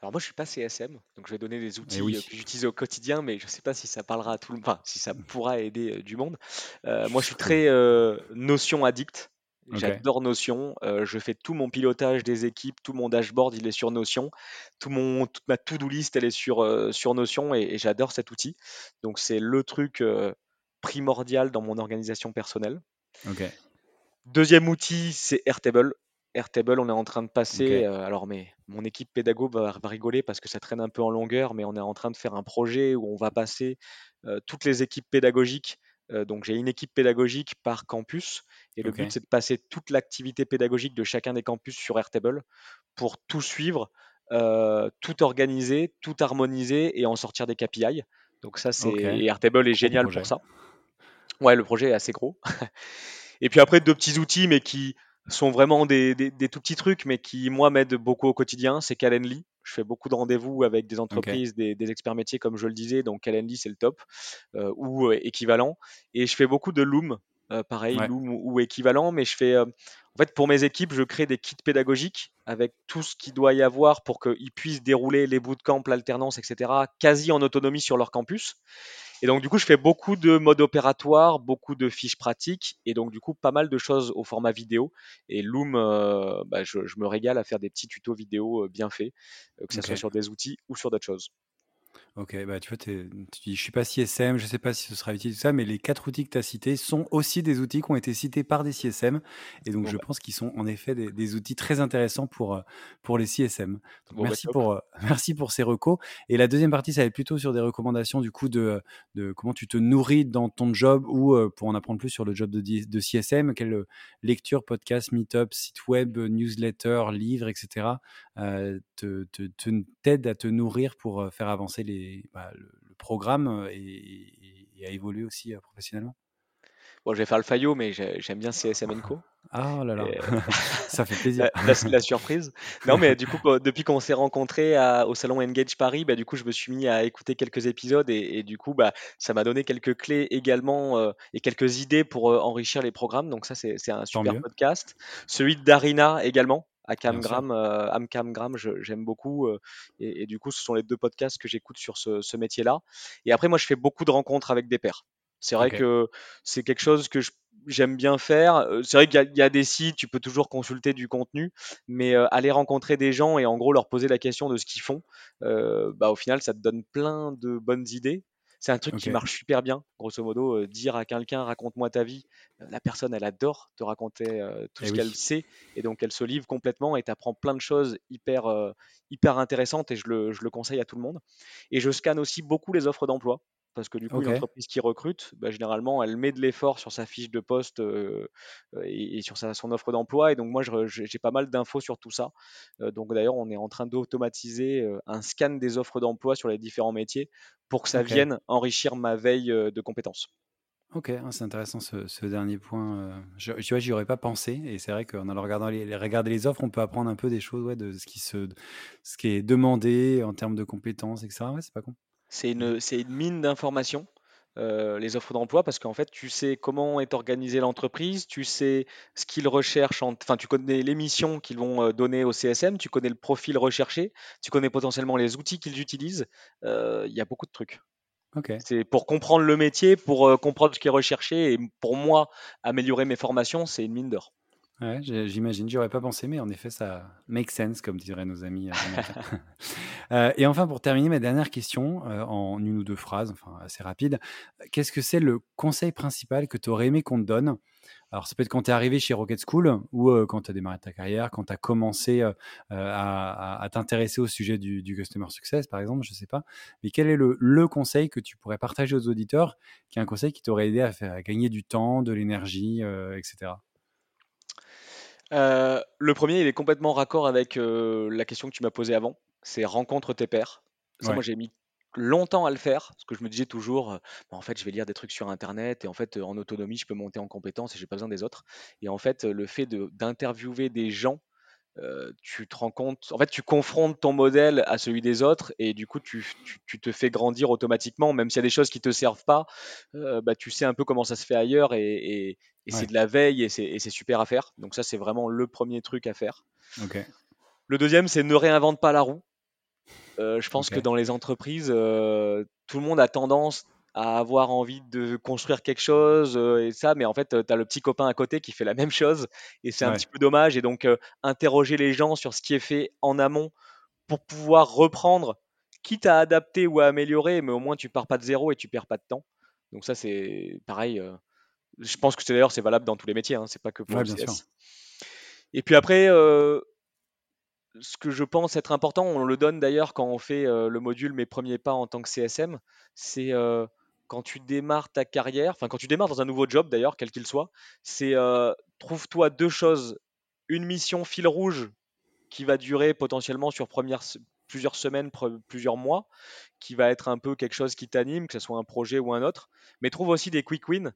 S1: Alors moi je suis pas CSM, donc je vais donner des eh outils euh, que j'utilise au quotidien, mais je ne sais pas si ça parlera à tout le monde, enfin si ça [LAUGHS] pourra aider du monde. moi je suis très Notion addict. J'adore Notion. je fais tout mon pilotage des équipes, tout mon dashboard, il est sur Notion. Tout mon, toute ma to-do list, elle est sur, sur Notion et, et j'adore cet outil. Donc c'est le truc primordial dans mon organisation personnelle. Deuxième outil, c'est Airtable. Airtable, on est en train de passer. Euh, alors, mais mon équipe pédago va, rigoler parce que ça traîne un peu en longueur, mais on est en train de faire un projet où on va passer euh, toutes les équipes pédagogiques. Euh, donc, j'ai une équipe pédagogique par campus, et le but c'est de passer toute l'activité pédagogique de chacun des campus sur Airtable pour tout suivre, tout organiser, tout harmoniser et en sortir des KPI. Donc ça, c'est Airtable est génial pour ça. Ouais, le projet est assez gros. [LAUGHS] Et puis après, deux petits outils, mais qui sont vraiment des, tout petits trucs, mais qui, moi, m'aident beaucoup au quotidien. C'est Calendly. Je fais beaucoup de rendez-vous avec des entreprises, des, experts métiers, comme je le disais. Donc, Calendly, c'est le top, euh, ou euh, équivalent. Et je fais beaucoup de Loom. Euh, pareil, Loom ou, équivalent, mais je fais. en fait, pour mes équipes, je crée des kits pédagogiques avec tout ce qu'il doit y avoir pour qu'ils puissent dérouler les bootcamps, l'alternance, etc., quasi en autonomie sur leur campus. Et donc, du coup, je fais beaucoup de modes opératoires, beaucoup de fiches pratiques, et donc, du coup, pas mal de choses au format vidéo. Et Loom, euh, bah, je, me régale à faire des petits tutos vidéo euh, bien faits, euh, que ce soit sur des outils ou sur d'autres choses.
S2: Ok, bah tu vois, tu dis, je suis pas CSM, je sais pas si ce sera utile tout ça, mais les quatre outils que tu as cités sont aussi des outils qui ont été cités par des CSM, et donc je bah. pense qu'ils sont en effet des, outils très intéressants pour, euh, pour les CSM. Bah, merci, pour, euh, [LAUGHS] merci pour ces recos. Et la deuxième partie, ça va être plutôt sur des recommandations du coup de, de comment tu te nourris dans ton job ou euh, pour en apprendre plus sur le job de, de CSM, quelle lecture, podcast, meetup, site web, newsletter, livre, etc. te, te, t'aide à te nourrir pour faire avancer les bah, le, programme et, à évoluer aussi professionnellement?
S1: Bon, je vais faire le faillot, mais j'aime bien CSM Co. [LAUGHS]
S2: Ah là là, [LAUGHS] ça fait plaisir.
S1: La, la, surprise. Non, mais du coup, depuis qu'on s'est rencontrés au salon Engage Paris, bah, du coup, je me suis mis à écouter quelques épisodes et, du coup, bah, ça m'a donné quelques clés également et quelques idées pour enrichir les programmes. Donc ça, c'est un super podcast. Celui de Darina également, Camgram, euh, Amcamgram, j'aime beaucoup. Euh, et, du coup, ce sont les deux podcasts que j'écoute sur ce, métier-là. Et après, moi, je fais beaucoup de rencontres avec des pairs. C'est vrai que c'est quelque chose que j'aime bien faire. Euh, c'est vrai qu'il y, a des sites, tu peux toujours consulter du contenu, mais aller rencontrer des gens et en gros leur poser la question de ce qu'ils font, bah, au final, ça te donne plein de bonnes idées. C'est un truc qui marche super bien, grosso modo. Euh, dire à quelqu'un, raconte-moi ta vie, la personne, elle adore te raconter euh, tout eh ce qu'elle sait, et donc elle se livre complètement et t'apprends plein de choses hyper, hyper intéressantes, et je le, je le conseille à tout le monde. Et je scanne aussi beaucoup les offres d'emploi parce que du coup, une entreprise qui recrute, bah, généralement, elle met de l'effort sur sa fiche de poste et, sur sa, son offre d'emploi. Et donc, moi, j'ai pas mal d'infos sur tout ça. donc, d'ailleurs, on est en train d'automatiser un scan des offres d'emploi sur les différents métiers pour que ça vienne enrichir ma veille de compétences.
S2: Ok, ah, c'est intéressant ce, dernier point. Je, tu vois, j'y aurais pas pensé. Et c'est vrai qu'en allant regarder les, regarder les offres, on peut apprendre un peu des choses ouais, de ce qui, se, ce qui est demandé en termes de compétences, etc. Ouais, c'est pas con.
S1: C'est une, une mine d'informations, euh, les offres d'emploi, parce qu'en fait, tu sais comment est organisée l'entreprise, tu sais ce qu'ils recherchent, enfin, tu connais les missions qu'ils vont euh, donner au CSM, tu connais le profil recherché, tu connais potentiellement les outils qu'ils utilisent. Euh, il y a beaucoup de trucs. C'est pour comprendre le métier, pour comprendre ce qui est recherché, et pour moi, améliorer mes formations, c'est une mine d'or.
S2: J'imagine, j'y aurais pas pensé, mais en effet, ça make sense, comme diraient nos amis. [LAUGHS] Euh, et enfin, pour terminer, ma dernière question, euh, en une ou deux phrases, enfin assez rapide, qu'est-ce que c'est le conseil principal que tu aurais aimé qu'on te donne? Alors, ça peut être quand tu es arrivé chez Rocket School ou euh, quand tu as démarré ta carrière, quand tu as commencé euh, à, t'intéresser au sujet du, Customer Success, par exemple, je ne sais pas. Mais quel est le, conseil que tu pourrais partager aux auditeurs, qui est un conseil qui t'aurait aidé à gagner du temps, de l'énergie, etc.
S1: le premier, il est complètement raccord avec la question que tu m'as posée avant. C'est rencontre tes pairs. Ça, moi, j'ai mis longtemps à le faire, parce que je me disais toujours, euh, bah, en fait, je vais lire des trucs sur Internet, et en fait, en autonomie, je peux monter en compétence et j'ai pas besoin des autres. Et en fait, le fait d'interviewer des gens, euh, tu te rends compte, en fait, tu confrontes ton modèle à celui des autres, et du coup, tu, te fais grandir automatiquement, même s'il y a des choses qui te servent pas, euh, bah, tu sais un peu comment ça se fait ailleurs, et, c'est de la veille, et c'est super à faire. Donc ça, c'est vraiment le premier truc à faire. Le deuxième, c'est ne réinvente pas la roue. Euh, je pense que dans les entreprises, tout le monde a tendance à avoir envie de construire quelque chose euh, et ça, mais en fait, tu as le petit copain à côté qui fait la même chose et c'est un petit peu dommage. Et donc, interroger les gens sur ce qui est fait en amont pour pouvoir reprendre, quitte à adapter ou à améliorer, mais au moins tu pars pas de zéro et tu perds pas de temps. Donc ça, c'est pareil. je pense que c'est d'ailleurs c'est valable dans tous les métiers, hein, c'est pas que pour le CS. Et puis après, ce que je pense être important, on le donne d'ailleurs quand on fait euh, le module Mes premiers pas en tant que CSM, c'est euh, quand tu démarres ta carrière, enfin quand tu démarres dans un nouveau job d'ailleurs, quel qu'il soit, c'est euh, trouve-toi deux choses. Une mission fil rouge qui va durer potentiellement sur plusieurs semaines, plusieurs mois, qui va être un peu quelque chose qui t'anime, que ce soit un projet ou un autre, mais trouve aussi des quick wins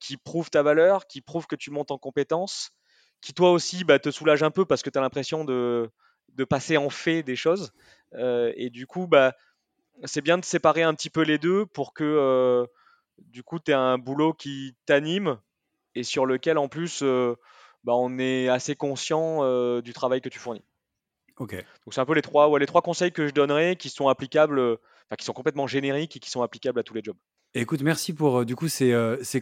S1: qui prouvent ta valeur, qui prouvent que tu montes en compétences qui toi aussi bah, te soulage un peu parce que tu as l'impression de, de, passer en fait des choses. Euh, et du coup, bah, c'est bien de séparer un petit peu les deux pour que euh, du coup, tu aies un boulot qui t'anime et sur lequel en plus, euh, bah, on est assez conscient du travail que tu fournis.
S2: Ok.
S1: Donc c'est un peu les trois, ouais, les trois conseils que je donnerais qui sont applicables, enfin qui sont complètement génériques et qui sont applicables à tous les jobs.
S2: Écoute, merci pour du coup ces,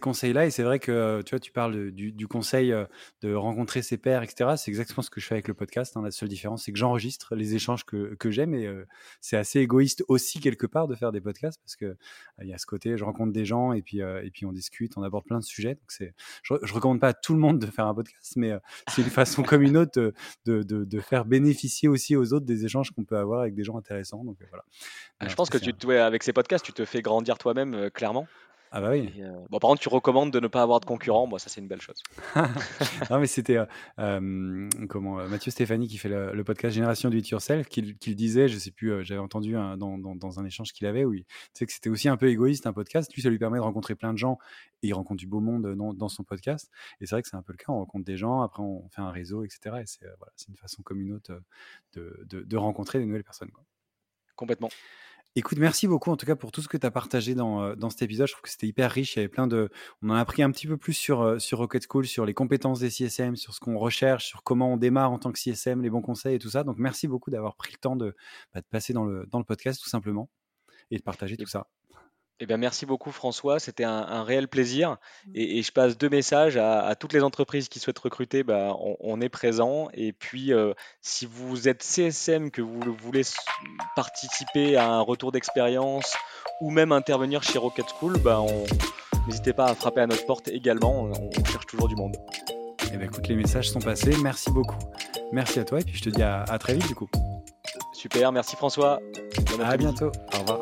S2: conseils-là. Et c'est vrai que tu vois, tu parles du, conseil de rencontrer ses pairs, etc. C'est exactement ce que je fais avec le podcast. Hein. La seule différence, c'est que j'enregistre les échanges que, j'aime. Et c'est assez égoïste aussi quelque part de faire des podcasts parce que il y a ce côté, je rencontre des gens et puis, et puis on discute, on aborde plein de sujets. Donc c'est, je, ne recommande pas à tout le monde de faire un podcast, mais c'est une façon comme une autre de, de, faire bénéficier aussi aux autres des échanges qu'on peut avoir avec des gens intéressants. Donc voilà.
S1: Ah, je pense que tu, avec ces podcasts, tu te fais grandir toi-même clairement.
S2: Ah bah oui.
S1: Euh, bon, par contre, tu recommandes de ne pas avoir de concurrents. Moi, ça, c'est une belle chose. [LAUGHS]
S2: non, mais c'était euh, euh, comment Mathieu Stéphanie qui fait le, podcast Génération du It Yourself, qui, qui, disait, je sais plus, j'avais entendu dans, dans, un échange qu'il avait, où il que c'était aussi un peu égoïste un podcast. Lui, ça lui permet de rencontrer plein de gens et il rencontre du beau monde dans, dans son podcast. Et c'est vrai que c'est un peu le cas. On rencontre des gens, après on fait un réseau, etc. Et c'est voilà, une façon comme une autre de, de, de rencontrer des nouvelles personnes. Quoi.
S1: Complètement.
S2: Écoute, merci beaucoup en tout cas pour tout ce que tu as partagé dans, euh, dans cet épisode. Je trouve que c'était hyper riche. Il y avait plein de. On en a appris un petit peu plus sur, euh, sur Rocket School, sur les compétences des CSM, sur ce qu'on recherche, sur comment on démarre en tant que CSM, les bons conseils et tout ça. Donc merci beaucoup d'avoir pris le temps de, bah, de passer dans le, dans le podcast tout simplement et de partager tout ça.
S1: Eh bien, merci beaucoup François, c'était un, réel plaisir. Mmh. Et, je passe deux messages à, toutes les entreprises qui souhaitent recruter, bah, on, est présent. Et puis, euh, si vous êtes CSM, que vous voulez participer à un retour d'expérience ou même intervenir chez Rocket School, bah, n'hésitez pas à frapper à notre porte également, on, cherche toujours du monde.
S2: Eh bien, écoute, les messages sont passés, merci beaucoup. Merci à toi et puis je te dis à, très vite du coup.
S1: Super, merci François.
S2: à bientôt, au revoir.